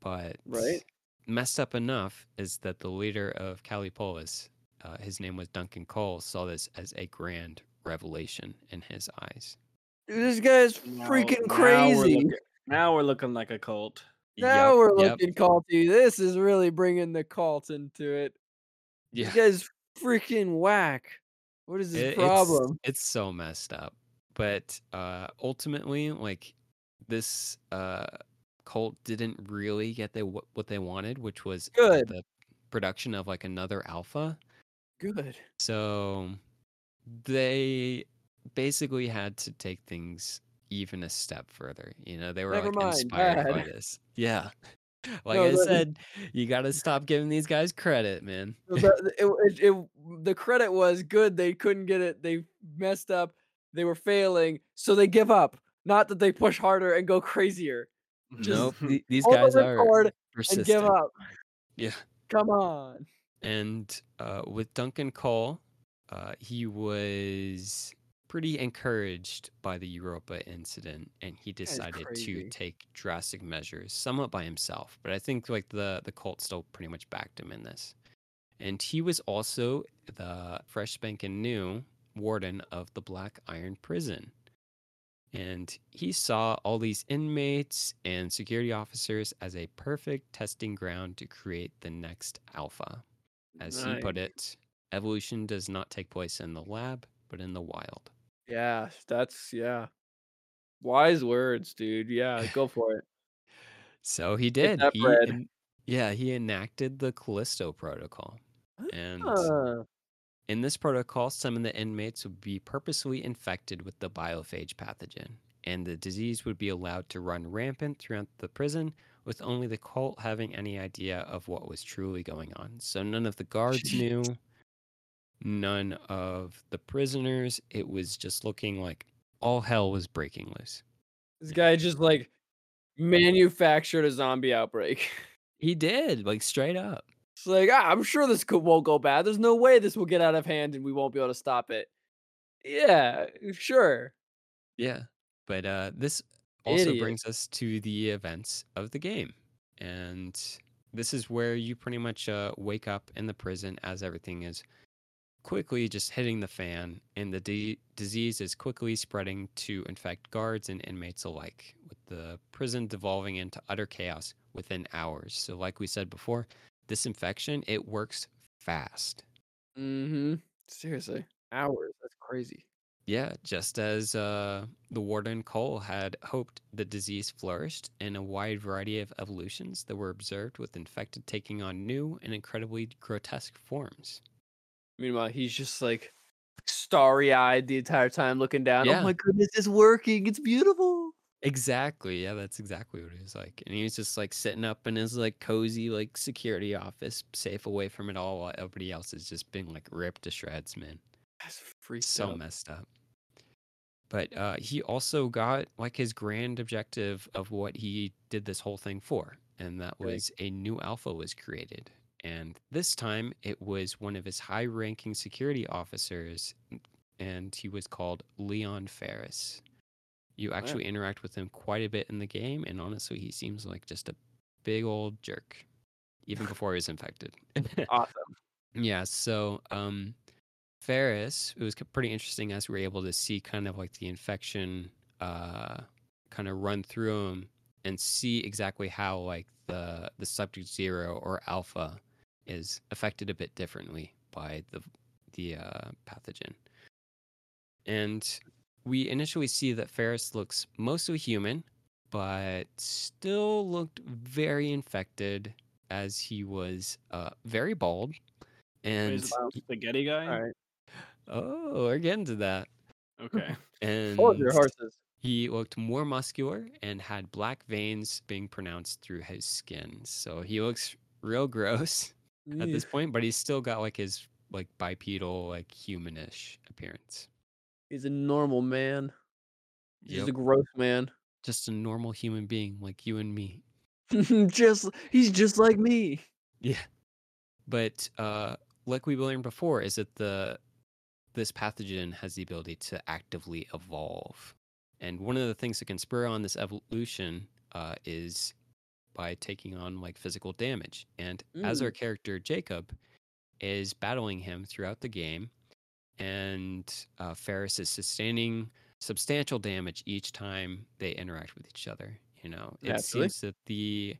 But Right. messed up enough is that the leader of Callipolis, uh, his name was Duncan Cole, saw this as a grand revelation in his eyes. Dude, this guy's Now- freaking now we're crazy. looking- Now we're looking like a cult. Now Yup, we're yup, looking culty. This is really bringing the cult into it. Yeah. This guy's freaking whack. What is his It- problem? It's, it's so messed up. But uh, ultimately, like this uh, cult didn't really get they wh- what they wanted, which was Good. the production of like another alpha. Good. So they basically had to take things even a step further. You know, they were Never like mind, inspired by this. Yeah. Like No, I said, you got to stop giving these guys credit, man. It, it, it, the credit was good. They couldn't get it. They messed up. They were failing, so they give up. Not that they push harder and go crazier. Just nope. the- These guys the are record and persistent. give up. Yeah. Come on. And uh, with Duncan Cole, uh, he was pretty encouraged by the Europa incident, and he decided to take drastic measures, somewhat by himself. But I think like the the cult still pretty much backed him in this. And he was also the fresh spanking new warden of the Black Iron Prison. And he saw all these inmates and security officers as a perfect testing ground to create the next alpha. As nice. he put it, evolution does not take place in the lab, but in the wild. Yeah, that's yeah. Wise words, dude. Yeah, go for it. so he did. He en- yeah, he enacted the Callisto protocol. And uh. In this protocol, some of the inmates would be purposely infected with the biophage pathogen, and the disease would be allowed to run rampant throughout the prison with only the cult having any idea of what was truly going on. So none of the guards knew, none of the prisoners. It was just looking like all hell was breaking loose. This guy just like manufactured a zombie outbreak. He did, like straight up. It's like, ah, I'm sure this could, won't go bad. There's no way this will get out of hand and we won't be able to stop it. Yeah, sure. Yeah. But uh this also Idiot. brings us to the events of the game. And this is where you pretty much uh, wake up in the prison as everything is quickly just hitting the fan, and the disease is quickly spreading to infect guards and inmates alike, with the prison devolving into utter chaos within hours. So, like we said before, this infection it works fast. Mm-hmm. Seriously, hours. That's crazy. Yeah, just as uh, the warden Cole had hoped, the disease flourished in a wide variety of evolutions that were observed, with infected taking on new and incredibly grotesque forms. Meanwhile, he's just like starry eyed the entire time, looking down. Oh yeah. Oh my goodness, it's working! It's beautiful. Exactly. Yeah, that's exactly what he was like. And he was just like sitting up in his like cozy like security office, safe away from it all, while everybody else is just being like ripped to shreds, man. That's free so up. messed up. But uh, he also got like his grand objective of what he did this whole thing for, and that was a new alpha was created. And this time it was one of his high ranking security officers, and he was called Leon Ferris. You actually interact with him quite a bit in the game, and honestly, he seems like just a big old jerk, even before he was infected. awesome. Yeah. So, um, Ferris, it was pretty interesting as we were able to see kind of like the infection, uh, kind of run through him and see exactly how like the the subject zero or alpha is affected a bit differently by the the uh, pathogen. And we initially see that Ferris looks mostly human, but still looked very infected as he was uh, very bald. And spaghetti guy. All right. Oh, we're getting to that. Okay. and Hold your horses. He looked more muscular and had black veins being pronounced through his skin. So he looks real gross at this point, but he's still got like his like bipedal, like humanish appearance. He's a normal man. He's yep. a gross man. Just a normal human being like you and me. just he's just like me. Yeah. But uh like we learned before is that the this pathogen has the ability to actively evolve. And one of the things that can spur on this evolution uh, is by taking on like physical damage. And as our mm. character Jacob is battling him throughout the game, and uh, Ferris is sustaining substantial damage each time they interact with each other. You know, it Naturally. seems that the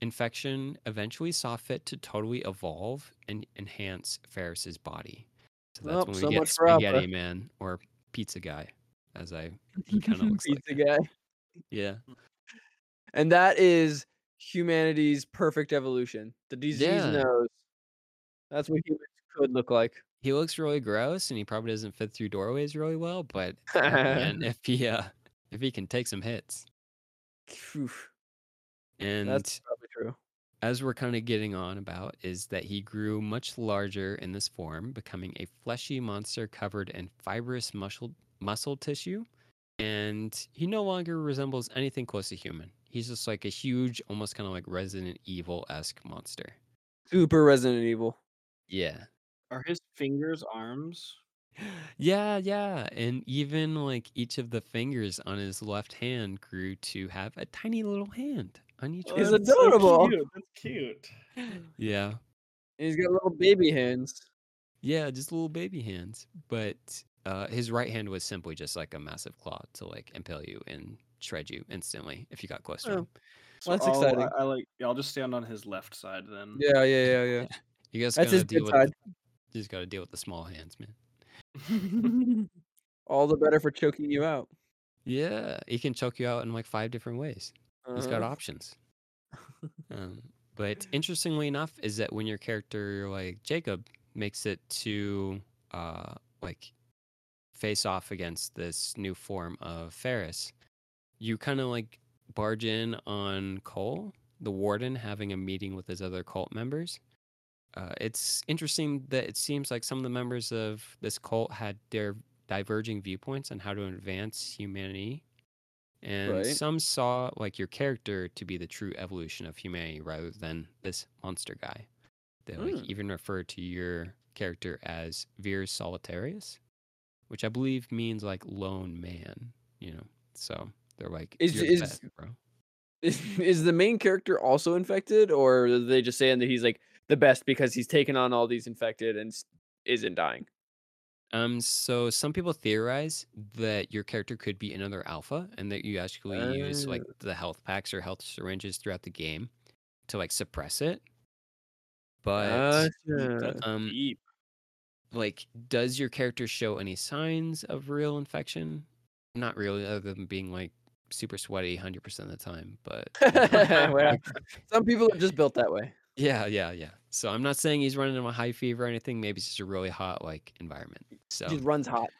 infection eventually saw fit to totally evolve and enhance Ferris's body. So that's well, when we so get Spaghetti Man or Pizza Guy, as I he kind of looks Pizza like. Guy. Yeah. And that is humanity's perfect evolution. The disease yeah. knows. That's what humans could look like he looks really gross and he probably doesn't fit through doorways really well, but man, if he uh if he can take some hits. And that's probably true. As we're kind of getting on about is that he grew much larger in this form, becoming a fleshy monster covered in fibrous muscle muscle tissue, and he no longer resembles anything close to human. He's just like a huge, almost kind of like Resident Evil esque monster. Super Resident Evil. Yeah. Are his fingers arms? Yeah, yeah, and even, like, each of the fingers on his left hand grew to have a tiny little hand on each Oh, It's one. that's so adorable. cute. That's cute. Yeah. He's got little baby hands. Yeah, just little baby hands. But uh, his right hand was simply just like a massive claw to like impale you and shred you instantly if you got close to Oh. him. So That's I'll- exciting. I, I like. Yeah, I'll just stand on his left side then. Yeah, yeah, yeah, yeah. You guys That's his deal good with side. You just gotta deal with the small hands, man. All the better for choking you out. Yeah, he can choke you out in like five different ways. He's got Uh-huh. options. Um, but interestingly enough, is that when your character like Jacob makes it to uh like face off against this new form of Ferris, you kind of like barge in on Cole, the warden, having a meeting with his other cult members. Uh, it's interesting that it seems like some of the members of this cult had their diverging viewpoints on how to advance humanity and Right. some saw like your character to be the true evolution of humanity rather than this monster guy. They like Mm. even refer to your character as Vir Solitarius, which I believe means like lone man, you know. So they're like Is- "You're the is- best. Is, is the main character also infected, or are they just saying that he's like the best because he's taken on all these infected and isn't dying? Um, so some people theorize that your character could be another alpha and that you actually use like Oh. the health packs or health syringes throughout the game to like suppress it. But Gotcha. Um deep. like does your character show any signs of real infection not really other than being like super sweaty 100% of the time but Well, Some people are just built that way. Yeah yeah yeah so i'm not saying he's running in a high fever or anything maybe it's just a really hot like environment so Just runs hot.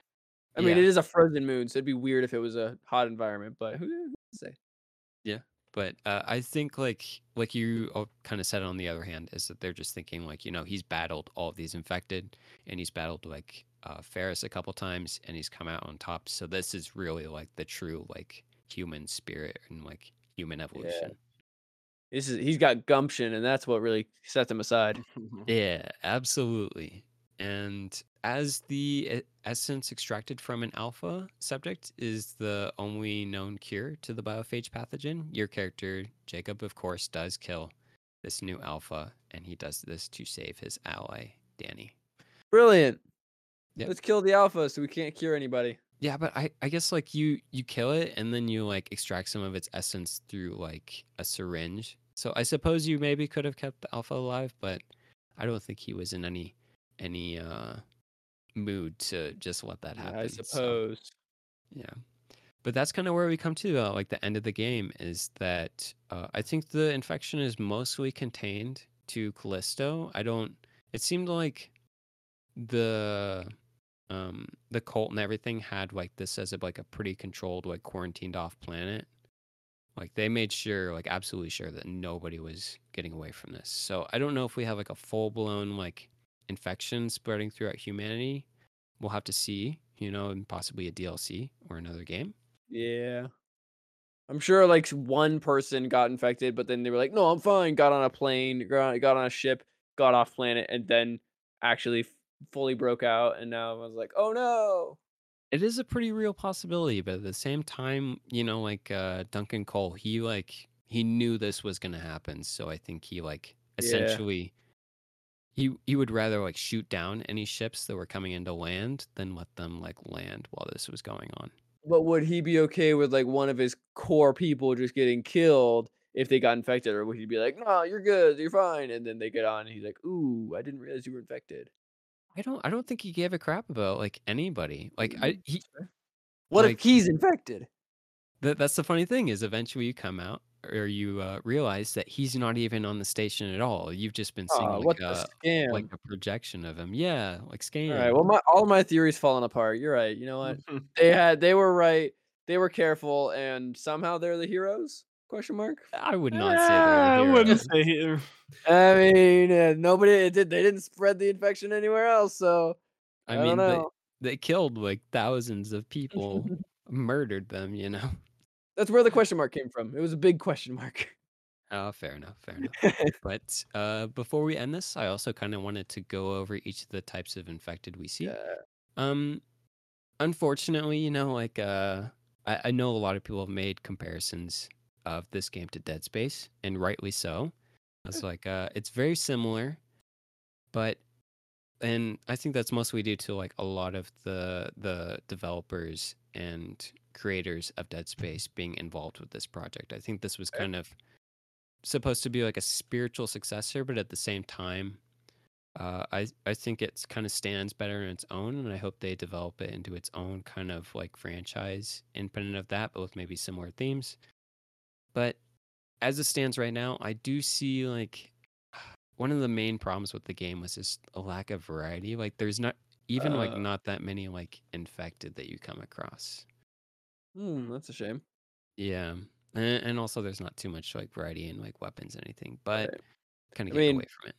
I mean, Yeah. it is a frozen moon, so it'd be weird if it was a hot environment. But who, who can say? Yeah. But uh, i think like like you kind of said on the other hand is that they're just thinking like you know he's battled all of these infected and he's battled like uh, Ferris a couple times and he's come out on top so this is really like the true like human spirit and like human evolution This is he's got gumption, and that's what really sets him aside. Yeah, absolutely. And as the essence extracted from an alpha subject is the only known cure to the biophage pathogen, your character, Jacob, of course, does kill this new alpha, and he does this to save his ally, Dani. Brilliant. Yep. Let's kill the alpha so we can't cure anybody. Yeah, but I, I guess like you you kill it and then you like extract some of its essence through like a syringe. So I suppose you maybe could have kept the alpha alive, but I don't think he was in any any uh mood to just let that happen. I so- suppose. yeah. But that's kind of where we come to like the end of the game is that uh, I think the infection is mostly contained to Callisto. I don't it seemed like the um the cult and everything had like this as a, like a pretty controlled like quarantined off planet. Like they made sure like absolutely sure that nobody was getting away from this. So I don't know if we have like a full blown like infection spreading throughout humanity. We'll have to see, you know, and possibly a DLC or another game. Yeah. I'm sure like one person got infected, but then they were like, no, I'm fine. Got on a plane, got, on a ship, got off planet, and then actually fully broke out. And now I was like, oh no. It is a pretty real possibility, but at the same time, you know, like uh Duncan Cole, he like he knew this was gonna happen, so I think he like Yeah. essentially he he would rather like shoot down any ships that were coming into land than let them like land while this was going on. But would he be okay with like one of his core people just getting killed if they got infected? Or would he be like, no, you're good, you're fine? And then they get on and he's like, ooh, I didn't realize you were infected. I don't I don't think he gave a crap about like anybody. Like I he What Like- if he's infected? that that's the funny thing is eventually you come out or you uh, realize that he's not even on the station at all. You've just been seeing like a like a projection of him. Yeah, like scam. All right. Well, my all my theories falling apart. You're right. You know what? they had they were right. They were careful, and somehow they're the heroes? Question mark. I would not say they're I wouldn't say he- I mean, uh, nobody it did. They didn't spread the infection anywhere else, so I, I don't mean, they, they killed like thousands of people, murdered them. You know. That's where the question mark came from. It was a big question mark. Oh, fair enough, fair enough. but uh, before we end this, I also kind of wanted to go over each of the types of infected we see. Yeah. Um, unfortunately, you know, like uh, I, I know a lot of people have made comparisons of this game to Dead Space, and rightly so. It's like uh, it's very similar, but and I think that's mostly due to like a lot of the the developers and creators of Dead Space being involved with this project. I think this was kind of supposed to be like a spiritual successor, but at the same time, uh, I I think it's kind of stands better on its own, and I hope they develop it into its own kind of like franchise, independent of that, but with maybe similar themes. But as it stands right now, I do see like one of the main problems with the game was just a lack of variety. Like there's not even like Uh. not that many like infected that you come across. Hmm, that's a shame. Yeah. And, and also there's not too much like variety in like weapons or anything, but Right. kind of getting mean- away from it.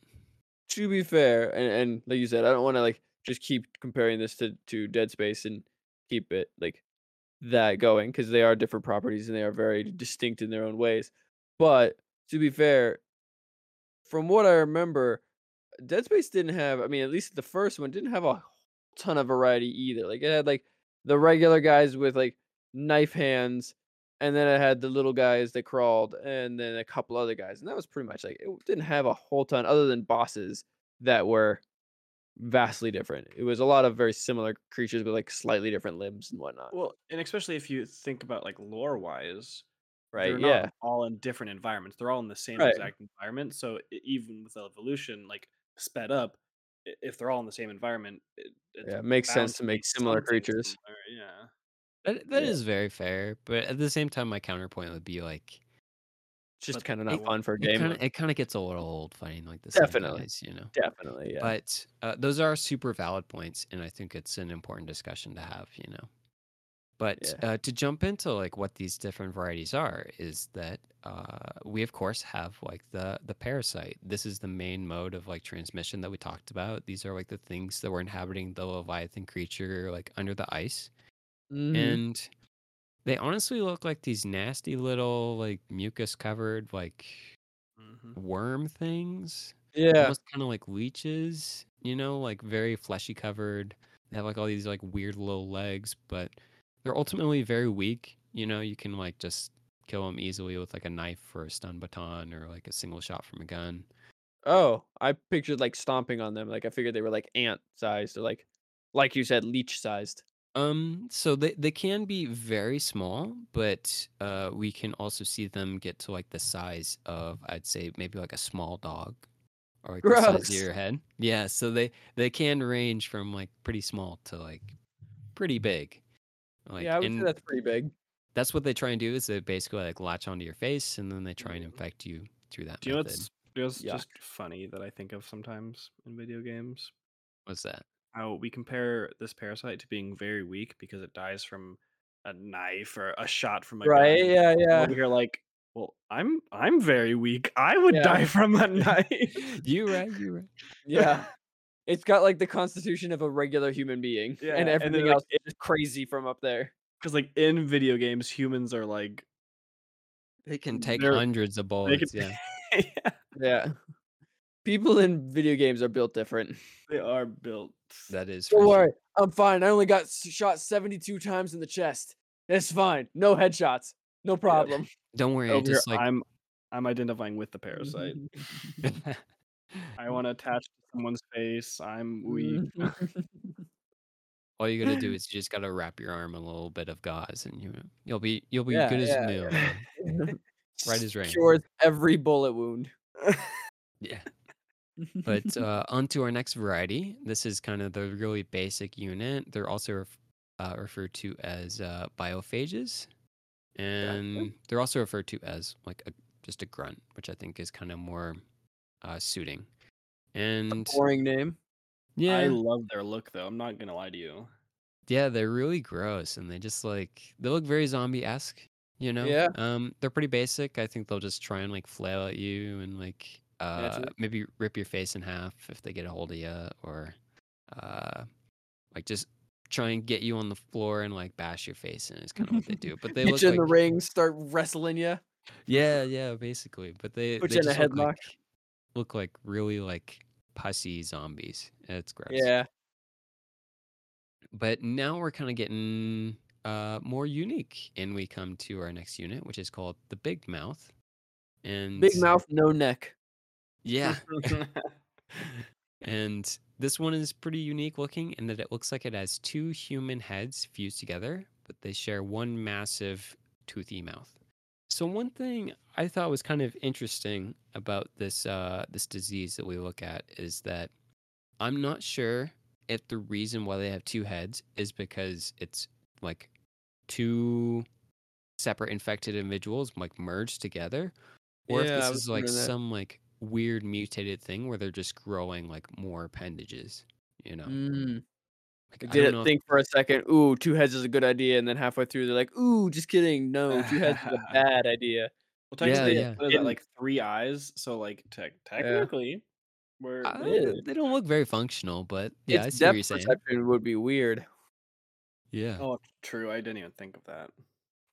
To be fair, and, and like you said, I don't want to like just keep comparing this to to Dead Space and keep it like that going because they are different properties and they are very distinct in their own ways. But to be fair, from what I remember, Dead Space didn't have. I mean, at least the first one didn't have a ton of variety either. Like it had like the regular guys with like knife hands, and then it had the little guys that crawled, and then a couple other guys, and that was pretty much like it didn't have a whole ton other than bosses that were vastly different. It was a lot of very similar creatures with like slightly different limbs and whatnot. Well, and especially if you think about like lore wise, right? they're Yeah. not all in different environments. They're all in the same Right. exact environment. So even with evolution, like sped up, if they're all in the same environment, it, it's Yeah, it makes sense to make similar creatures. similar, Yeah. That that Yeah. is very fair, but at the same time, my counterpoint would be like It's just kind of not won't- fun for a it game. kind of it kind of gets a little old fighting like this. Definitely. guys, you know. Definitely, yeah. But uh, those are super valid points, and I think it's an important discussion to have, you know. But Yeah. uh, to jump into like what these different varieties are, is that uh, we of course have like the the parasite. This is the main mode of like transmission that we talked about. These are like the things that were inhabiting the leviathan creature like under the ice, Mhm. and they honestly look like these nasty little like mucus covered like Mhm. worm things yeah, almost kind of like leeches, you know, like very fleshy covered. They have like all these like weird little legs, but they're ultimately very weak. You know, you can like just kill them easily with like a knife or a stun baton or like a single shot from a gun. Oh, I pictured like stomping on them. Like I figured they were like ant sized or like, like you said, leech sized. Um, so they they can be very small, but uh, we can also see them get to like the size of I'd say maybe like a small dog, or like the size of your head. Yeah, so they they can range from like pretty small to like pretty big. Like, yeah, I would say that's pretty big. that's what they try and do is they basically like latch onto your face and then they try and infect you through that Do you know method. what's, do you know what's just funny that I think of sometimes in video games? What's that? How we compare this parasite to being very weak because it dies from a knife or a shot from a Right? gun. Yeah, And yeah. Over here, like, well, I'm I'm very weak. I would Yeah. die from a knife. you right, you right. Yeah. It's got like the constitution of a regular human being. Yeah, And and then, everything like, else is crazy from up there. Because like in video games, humans are like They can take hundreds of bullets. can, Yeah. yeah, Yeah. People in video games are built different. they are built. That is Don't for sure. worry. I'm fine. I only got shot 72 times in the chest. It's fine. No headshots. No problem. Don't worry, I Over here, just like I'm I'm identifying with the parasite. I want to attach to someone's face. I'm weak. all you gotta do is you just gotta wrap your arm in a little bit of gauze and you you'll be you'll be Yeah, good as yeah, new. yeah. Right as rain. Cures every bullet wound. Yeah. But uh, onto our next variety. This is kind of the really basic unit. They're also ref- uh, referred to as uh, biophages, and they're also referred to as like a, just a grunt, which I think is kind of more uh, suiting. And boring name. yeah, I love their look though. I'm not gonna lie to you. yeah, they're really gross, and they just like they look very zombie esque. You know, Yeah. Um, they're pretty basic. I think they'll just try and like flail at you and like uh maybe rip your face in half if they get a hold of you, or uh like just try and get you on the floor and like bash your face in. Is kind of what they do. But they look in like the ring, start wrestling you. yeah, yeah, basically. But they Put they you in a just look headlock. like, look like really like pussy zombies. It's gross. Yeah. but now we're kind of getting uh, more unique, and we come to our next unit, which is called the Big Mouth. And Big mouth, no neck. Yeah, and this one is pretty unique looking in that it looks like it has two human heads fused together, but they share one massive toothy mouth. So one thing I thought was kind of interesting about this uh, this disease that we look at is that I'm not sure if the reason why they have two heads is because it's like two separate infected individuals like merged together, or if Yeah, I this is like some like weird mutated thing where they're just growing like more appendages. You know, Mm. like, They I didn't know. if- think for a second, ooh, two heads is a good idea, and then halfway through they're like, ooh, just kidding. No, two heads is a bad idea. Well, technically, yeah. what is that, like three eyes? So, like, tech technically, we're I- they don't look very functional, but yeah, I its see what you're depth saying. perception would be weird. Yeah. Oh, true. I didn't even think of that.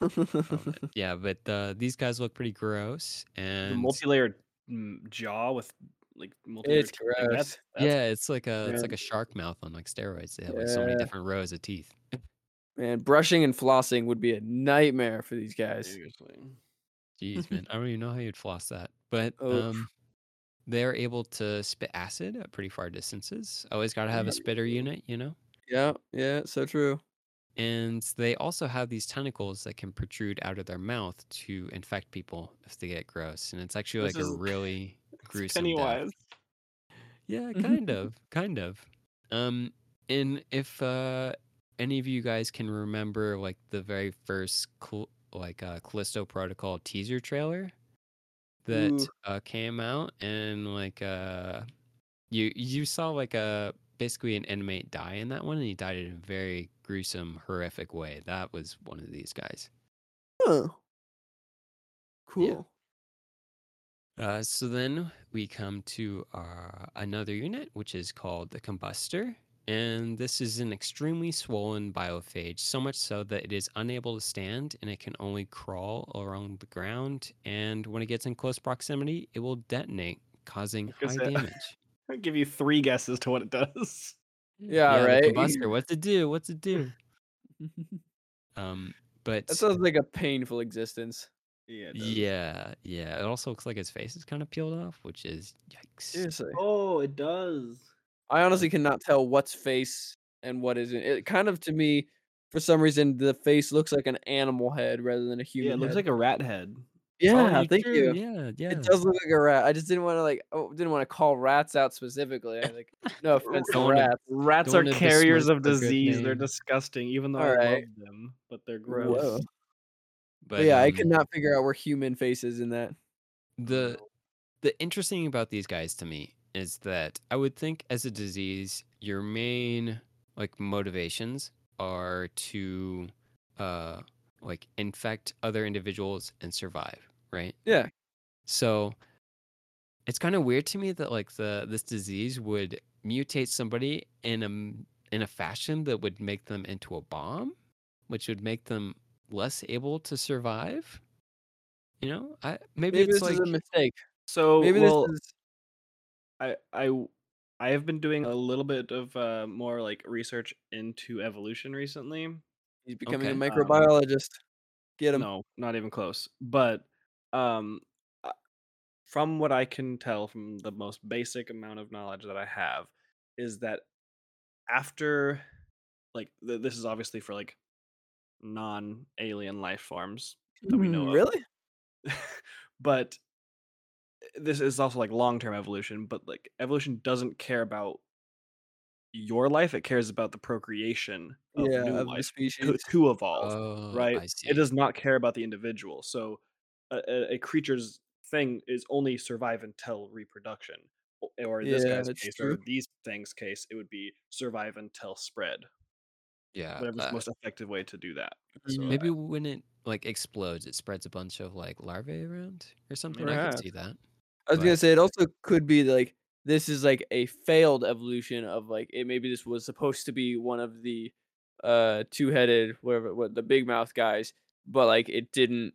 Oh, yeah, but uh, these guys look pretty gross, The and multi-layered mm, jaw with like multi-layered It's like, gross. That's, that's yeah, it's like a it's like a shark mouth on like steroids. They have like so many Yeah. different rows of teeth. Man, brushing and flossing would be a nightmare for these guys. seriously. Jeez, man, I don't even know how you'd floss that. But um, they're able to spit acid at pretty far distances. Always got to have a spitter unit, you know. Yeah, yeah, so true. And they also have these tentacles that can protrude out of their mouth to infect people if they get gross. And it's actually This like is- a really gruesome death. Pennywise. Yeah, kind of, kind of. Um, and if uh any of you guys can remember like the very first Cal- like uh Callisto Protocol teaser trailer that uh came out and like uh you you saw like a basically an inmate die in that one and he died in a very gruesome horrific way. That was one of these guys. Oh. Cool. Uh, so then we come to our, another unit, which is called the combustor. And this is an extremely swollen biophage, so much so that it is unable to stand and it can only crawl along the ground. And when it gets in close proximity, it will detonate, causing was high gonna damage. I'll give you three guesses to what it does. Yeah, the right? combustor, what's it do? What's it do? Um, but that sounds like a painful existence. Yeah. yeah, yeah. It also looks like his face is kind of peeled off, which is yikes. Seriously. Oh, it does. I honestly cannot tell what's face and what isn't. It kind of to me, for some reason, the face looks like an animal head rather than a human. Yeah, it looks head. like a rat head. Yeah, Oh, thank true, you. Yeah, yeah. It does look like a rat. I just didn't want to like. Oh, didn't want to call rats out specifically. I like. No offense to rats. Rats are carriers of disease. They're disgusting, even though I Alright. love them, but they're gross. Whoa. But, But yeah, I um, could not figure out where human faces in that. the the interesting thing about these guys to me is that I would think as a disease, your main like motivations are to uh like infect other individuals and survive, right? Yeah. So it's kind of weird to me that like the this disease would mutate somebody in a m- in a fashion that would make them into a bomb, which would make them less able to survive. You know, I maybe, Maybe it's this like is a mistake. So Maybe well, this is. i i have been doing a little bit of uh, more like research into evolution recently. He's becoming Okay. a Um, microbiologist. Get him. No, not even close. But um, uh, from what I can tell, from the most basic amount of knowledge that I have, is that after, like, th- this is obviously for like non-alien life forms that we know Mm, of. Really? but this is also like long-term evolution. But like, evolution doesn't care about your life; it cares about the procreation of yeah, new of the life to, species. to evolve Oh, right? It does not care about the individual. So a, a, creature's thing is only survive until reproduction. Or in this Yeah, guy's case, or these things' case, it would be survive until spread. Yeah. Whatever's uh, the most effective way to do that. So maybe when it like explodes, it spreads a bunch of like larvae around or something. I could see that. I was gonna say it also could be like this is like a failed evolution of like it maybe this was supposed to be one of the uh two-headed whatever what the big mouth guys but like it didn't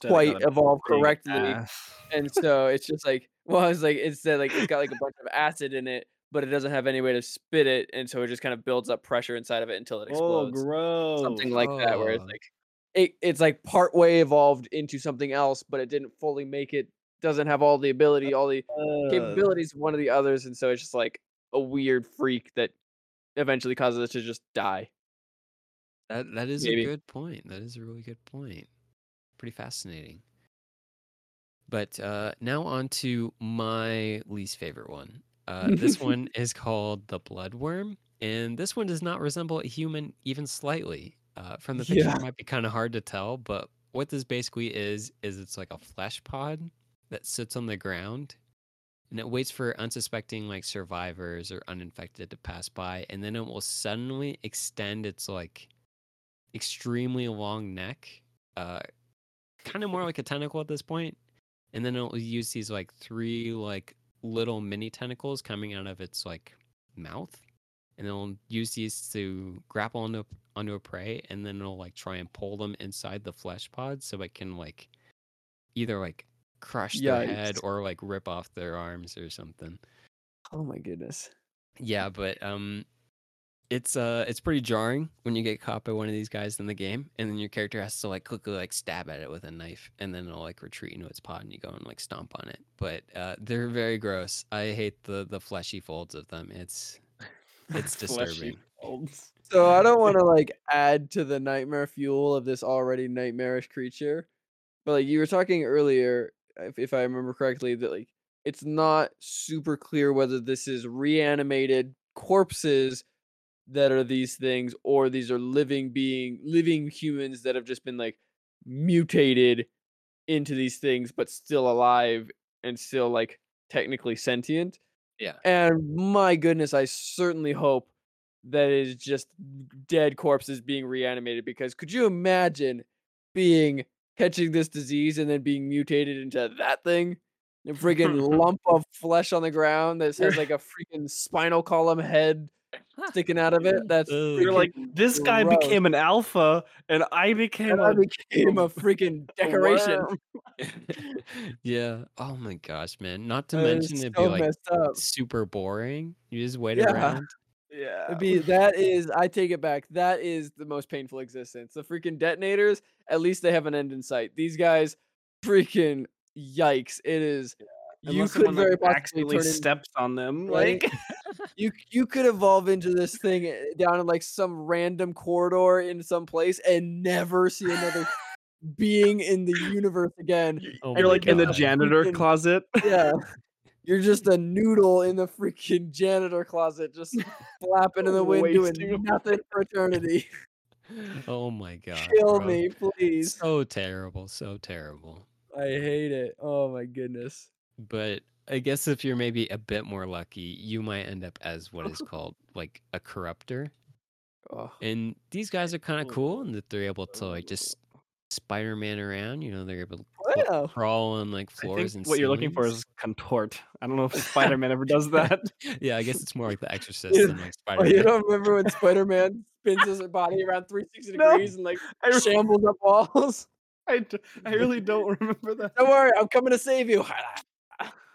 quite evolve correctly ass. and so it's just like well it's like instead like it's got like a bunch of acid in it but it doesn't have any way to spit it, and so it just kind of builds up pressure inside of it until it explodes. Oh, explodes. gross. Something like that, where it's Oh. like it, it's like part way evolved into something else, but it didn't fully make it. Doesn't have all the ability, all the Uh, capabilities of one of the others, and so it's just like a weird freak that eventually causes it to just die. That that is Maybe. a good point. That is a really good point. Pretty fascinating. But uh, now on to my least favorite one. Uh, this one is called the bloodworm, and this one does not resemble a human even slightly. Uh, from the picture, Yeah. it might be kind of hard to tell, but what this basically is is it's like a flesh pod that sits on the ground, and it waits for unsuspecting like survivors or uninfected to pass by, and then it will suddenly extend its like extremely long neck, uh, kind of more like a tentacle at this point, and then it'll use these like three like little mini tentacles coming out of its like mouth, and it'll use these to grapple onto onto a prey, and then it'll like try and pull them inside the flesh pod so it can like either like crush their head or like rip off their arms or something. Oh my goodness. Yeah, but um it's uh it's pretty jarring when you get caught by one of these guys in the game and then your character has to like quickly like stab at it with a knife and then it'll like retreat into its pod and you go and like stomp on it. But uh they're very gross. I hate the the fleshy folds of them. It's it's disturbing. folds. So I don't want to like add to the nightmare fuel of this already nightmarish creature, but like you were talking earlier, if, if I remember correctly, that like it's not super clear whether this is reanimated corpses that are these things or these are living being living humans that have just been like mutated into these things but still alive and still like technically sentient. Yeah. And my goodness, I certainly hope that it is just dead corpses being reanimated because could you imagine being catching this disease and then being mutated into that thing? A freaking lump of flesh on the ground that has like a freaking spinal column head sticking out of it. That's Ugh. You're like, this guy gross. became an alpha, and I became and I a, became a freaking decoration. worm. yeah. Oh my gosh, man. Not to That is mention it'd so be like up. super boring. You just wait Yeah. around. Yeah. It'd be that is I take it back. That is the most painful existence. The freaking detonators, at least they have an end in sight. These guys, freaking yikes! It is. You Unless could very like, possibly accidentally turn in, steps on them, like you you could evolve into this thing eh, down in like some random corridor in some place and never see another being in the universe again. Oh you're my like in the janitor Freaking- closet. Yeah. You're just a noodle in the freaking janitor closet, just flapping in the wind, Wasting doing nothing for eternity. Oh my god. Kill bro. me, please. So terrible, so terrible. I hate it. Oh my goodness. But I guess if you're maybe a bit more lucky, you might end up as what is called like a corruptor. Oh, And these guys are kind of cool in that they're able to like oh. just Spider-Man around. You know, they're able to Wow. crawl on like I floors think and what you're looking for is contort. I don't know if Spider-Man ever does that. yeah, I guess it's more like the Exorcist You- than like Oh, Spider-Man. you don't remember when Spider Man spins his body around 360 No. degrees and like I, shambles up walls? I, d- I really don't remember that. Don't worry, I'm coming to save you.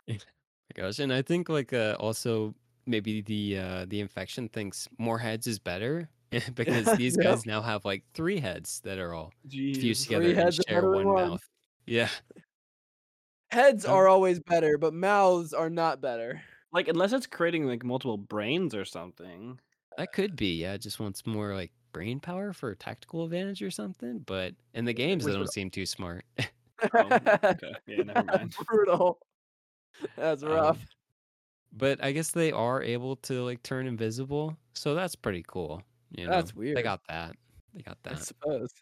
gosh, and I think like uh, also maybe the uh, the infection thinks more heads is better because these Yep. guys now have like three heads that are all fused together and share one one. mouth. Yeah, Heads Um, are always better, but mouths are not better. Like unless it's creating like multiple brains or something. that could be. Yeah, it just wants more like brain power for tactical advantage or something. But in the games, they don't seem too smart. Oh, okay. Yeah, never mind. Brutal. That's Um, rough. but I guess they are able to like turn invisible, so that's pretty cool. You know, That's weird. They got that. They got that. I suppose.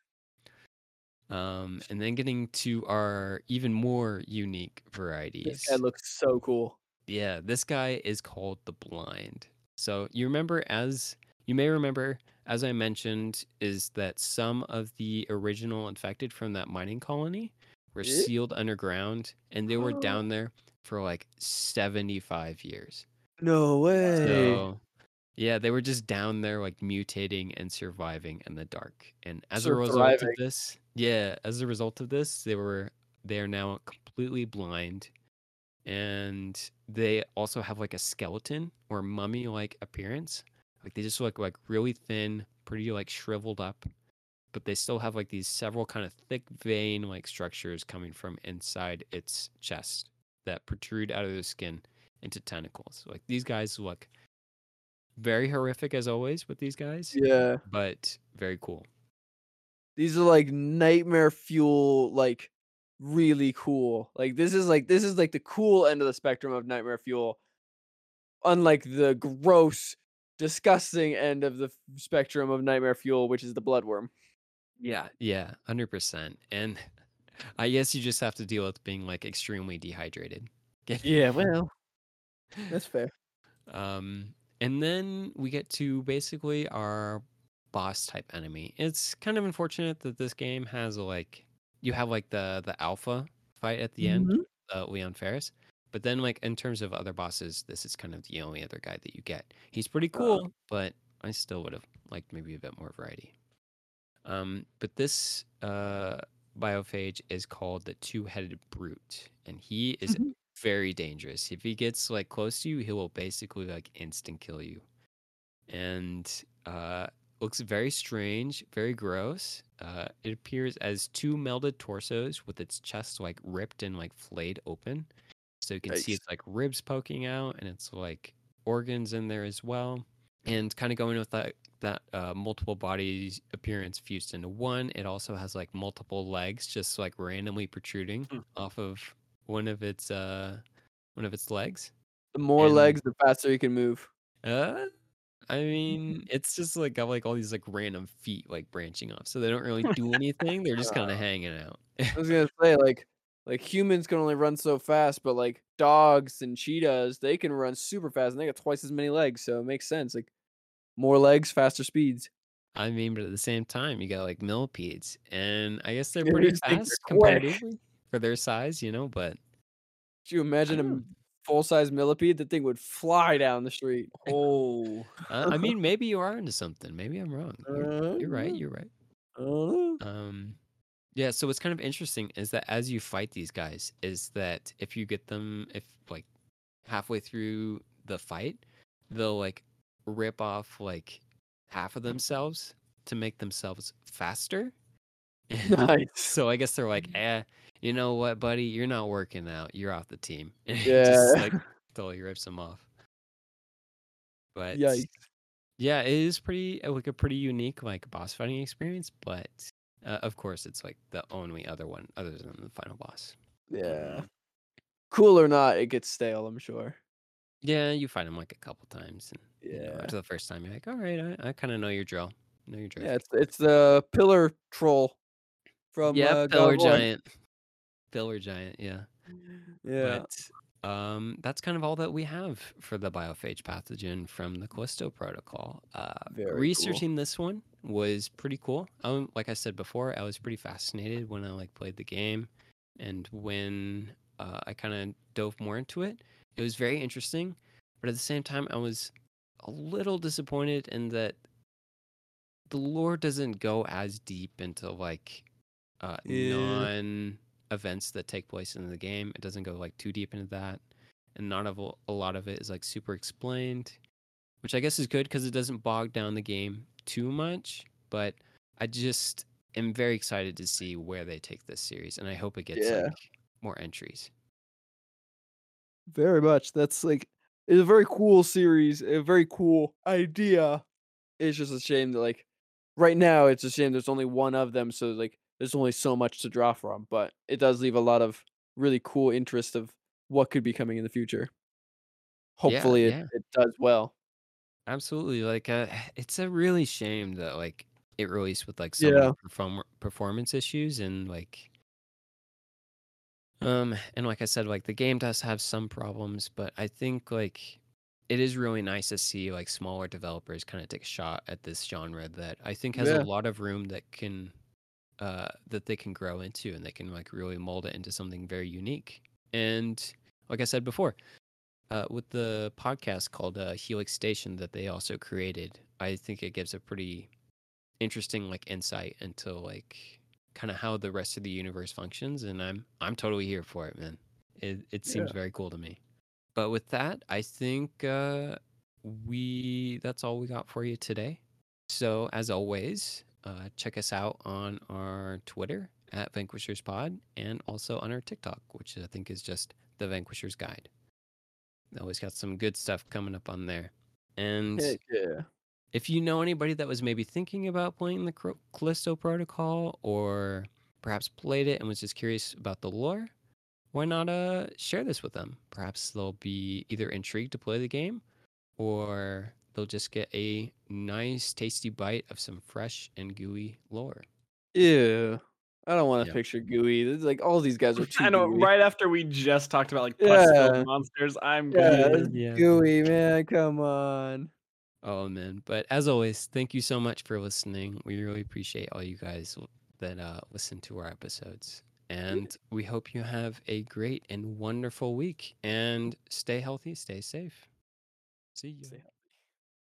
Um, and then getting to our even more unique varieties. This guy looks so cool. Yeah, this guy is called the Blind. So you remember, as you may remember, as I mentioned, is that some of the original infected from that mining colony were sealed underground, and they were down there for like seventy-five years. No way. So, yeah, they were just down there, like mutating and surviving in the dark. And as a result of this, yeah, as a result of this, they were they are now completely blind, and they also have like a skeleton or mummy like appearance. Like they just look like really thin, pretty like shriveled up, but they still have like these several kind of thick vein like structures coming from inside its chest that protrude out of the skin into tentacles. Like these guys look very horrific as always with these guys. Yeah. But very cool. These are like nightmare fuel like really cool. Like this is like this is like the cool end of the spectrum of nightmare fuel. Unlike the gross, disgusting end of the spectrum of nightmare fuel, which is the bloodworm. Yeah, yeah, hundred percent. And I guess you just have to deal with being like extremely dehydrated. yeah, well, that's fair. Um, and then we get to basically our boss type enemy. It's kind of unfortunate that this game has like you have like the the alpha fight at the mm-hmm. end, uh, Leon Ferris. But then, like in terms of other bosses, this is kind of the only other guy that you get. He's pretty cool, uh, but I still would have liked maybe a bit more variety. Um, but this uh, biophage is called the two-headed brute, and he is mm-hmm. very dangerous. If he gets like close to you, he will basically like instant kill you. And uh, looks very strange, very gross. Uh, it appears as two melded torsos with its chest like ripped and like flayed open. So you can nice. see it's like ribs poking out and it's like organs in there as well. And kind of going with that that uh, multiple bodies appearance fused into one. It also has like multiple legs just like randomly protruding mm. off of one of its uh one of its legs. The more and, legs, the faster you can move. Uh I mean, it's just like got like all these like random feet like branching off, so they don't really do anything. They're just kind of hanging out. I was gonna say like like humans can only run so fast, but like dogs and cheetahs, they can run super fast and they got twice as many legs, so it makes sense. Like more legs, faster speeds. I mean, but at the same time, you got like millipedes, and I guess they're pretty fast comparatively for their size, you know. But do you imagine a full size millipede? The thing would fly down the street. Oh, uh, I mean, maybe you are into something. Maybe I'm wrong. You're, you're right. You're right. Uh, um, yeah. So what's kind of interesting is that as you fight these guys, is that if you get them, if like halfway through the fight, they'll like rip off like half of themselves to make themselves faster. Nice. so I guess they're like, eh, you know what, buddy, you're not working out. You're off the team. Yeah. Just like totally rips them off. But Yikes. yeah, it is pretty uh, like a pretty unique like boss fighting experience. But uh, of course, it's like the only other one other than the final boss. Yeah. Mm-hmm. Cool or not, it gets stale. I'm sure. Yeah, you fight him like a couple times, and you know, Yeah. after the first time, you're like, all right, I, I kind of know your drill. Know your drill. Yeah, it's it's the pillar troll from Yeah, uh, pillar War. giant. Pillar giant, yeah. Yeah. But um, that's kind of all that we have for the biophage pathogen from the Callisto Protocol. Uh, Very cool. researching this one was pretty cool. Um, like I said before, I was pretty fascinated when I like played the game, and when uh, I kind of dove more into it, it was very interesting. But at the same time, I was a little disappointed in that the lore doesn't go as deep into like uh, Yeah. non events that take place in the game. It doesn't go like too deep into that, and not of a a lot of it is like super explained, which I guess is good because it doesn't bog down the game too much. But I just am very excited to see where they take this series, and I hope it gets Yeah. like more entries. Very much. That's like it's a very cool series, a very cool idea. It's just a shame that like right now it's a shame there's only one of them, so like there's only so much to draw from, but it does leave a lot of really cool interest of what could be coming in the future. Hopefully it, yeah, it does well. absolutely. Like, uh, it's a really shame that like it released with like so many Yeah. perform performance issues and like Um, and like I said, like the game does have some problems, but I think like it is really nice to see like smaller developers kind of take a shot at this genre that I think has a lot of room that can uh that they can grow into and they can like really mold it into something very unique. And like I said before, uh with the podcast called uh Helix Station that they also created, I think it gives a pretty interesting like insight into like kind of how the rest of the universe functions and I'm I'm totally here for it, man. It it seems yeah. very cool to me. But with that, I think uh, we that's all we got for you today. So as always, uh, check us out on our Twitter at Vanquishers Pod and also on our TikTok, which I think is just the Vanquishers Guide. Always got some good stuff coming up on there. And yeah. If you know anybody that was maybe thinking about playing the Callisto Protocol or perhaps played it and was just curious about the lore, why not uh share this with them? Perhaps they'll be either intrigued to play the game or they'll just get a nice tasty bite of some fresh and gooey lore. Ew. I don't want to picture gooey. It's like all these guys are too I know. gooey. Right after we just talked about like yeah. monsters, I'm yeah, yeah, gooey man. Come on. Oh man! But as always, thank you so much for listening. We really appreciate all you guys that uh, listen to our episodes, and we hope you have a great and wonderful week. And stay healthy, stay safe. See you.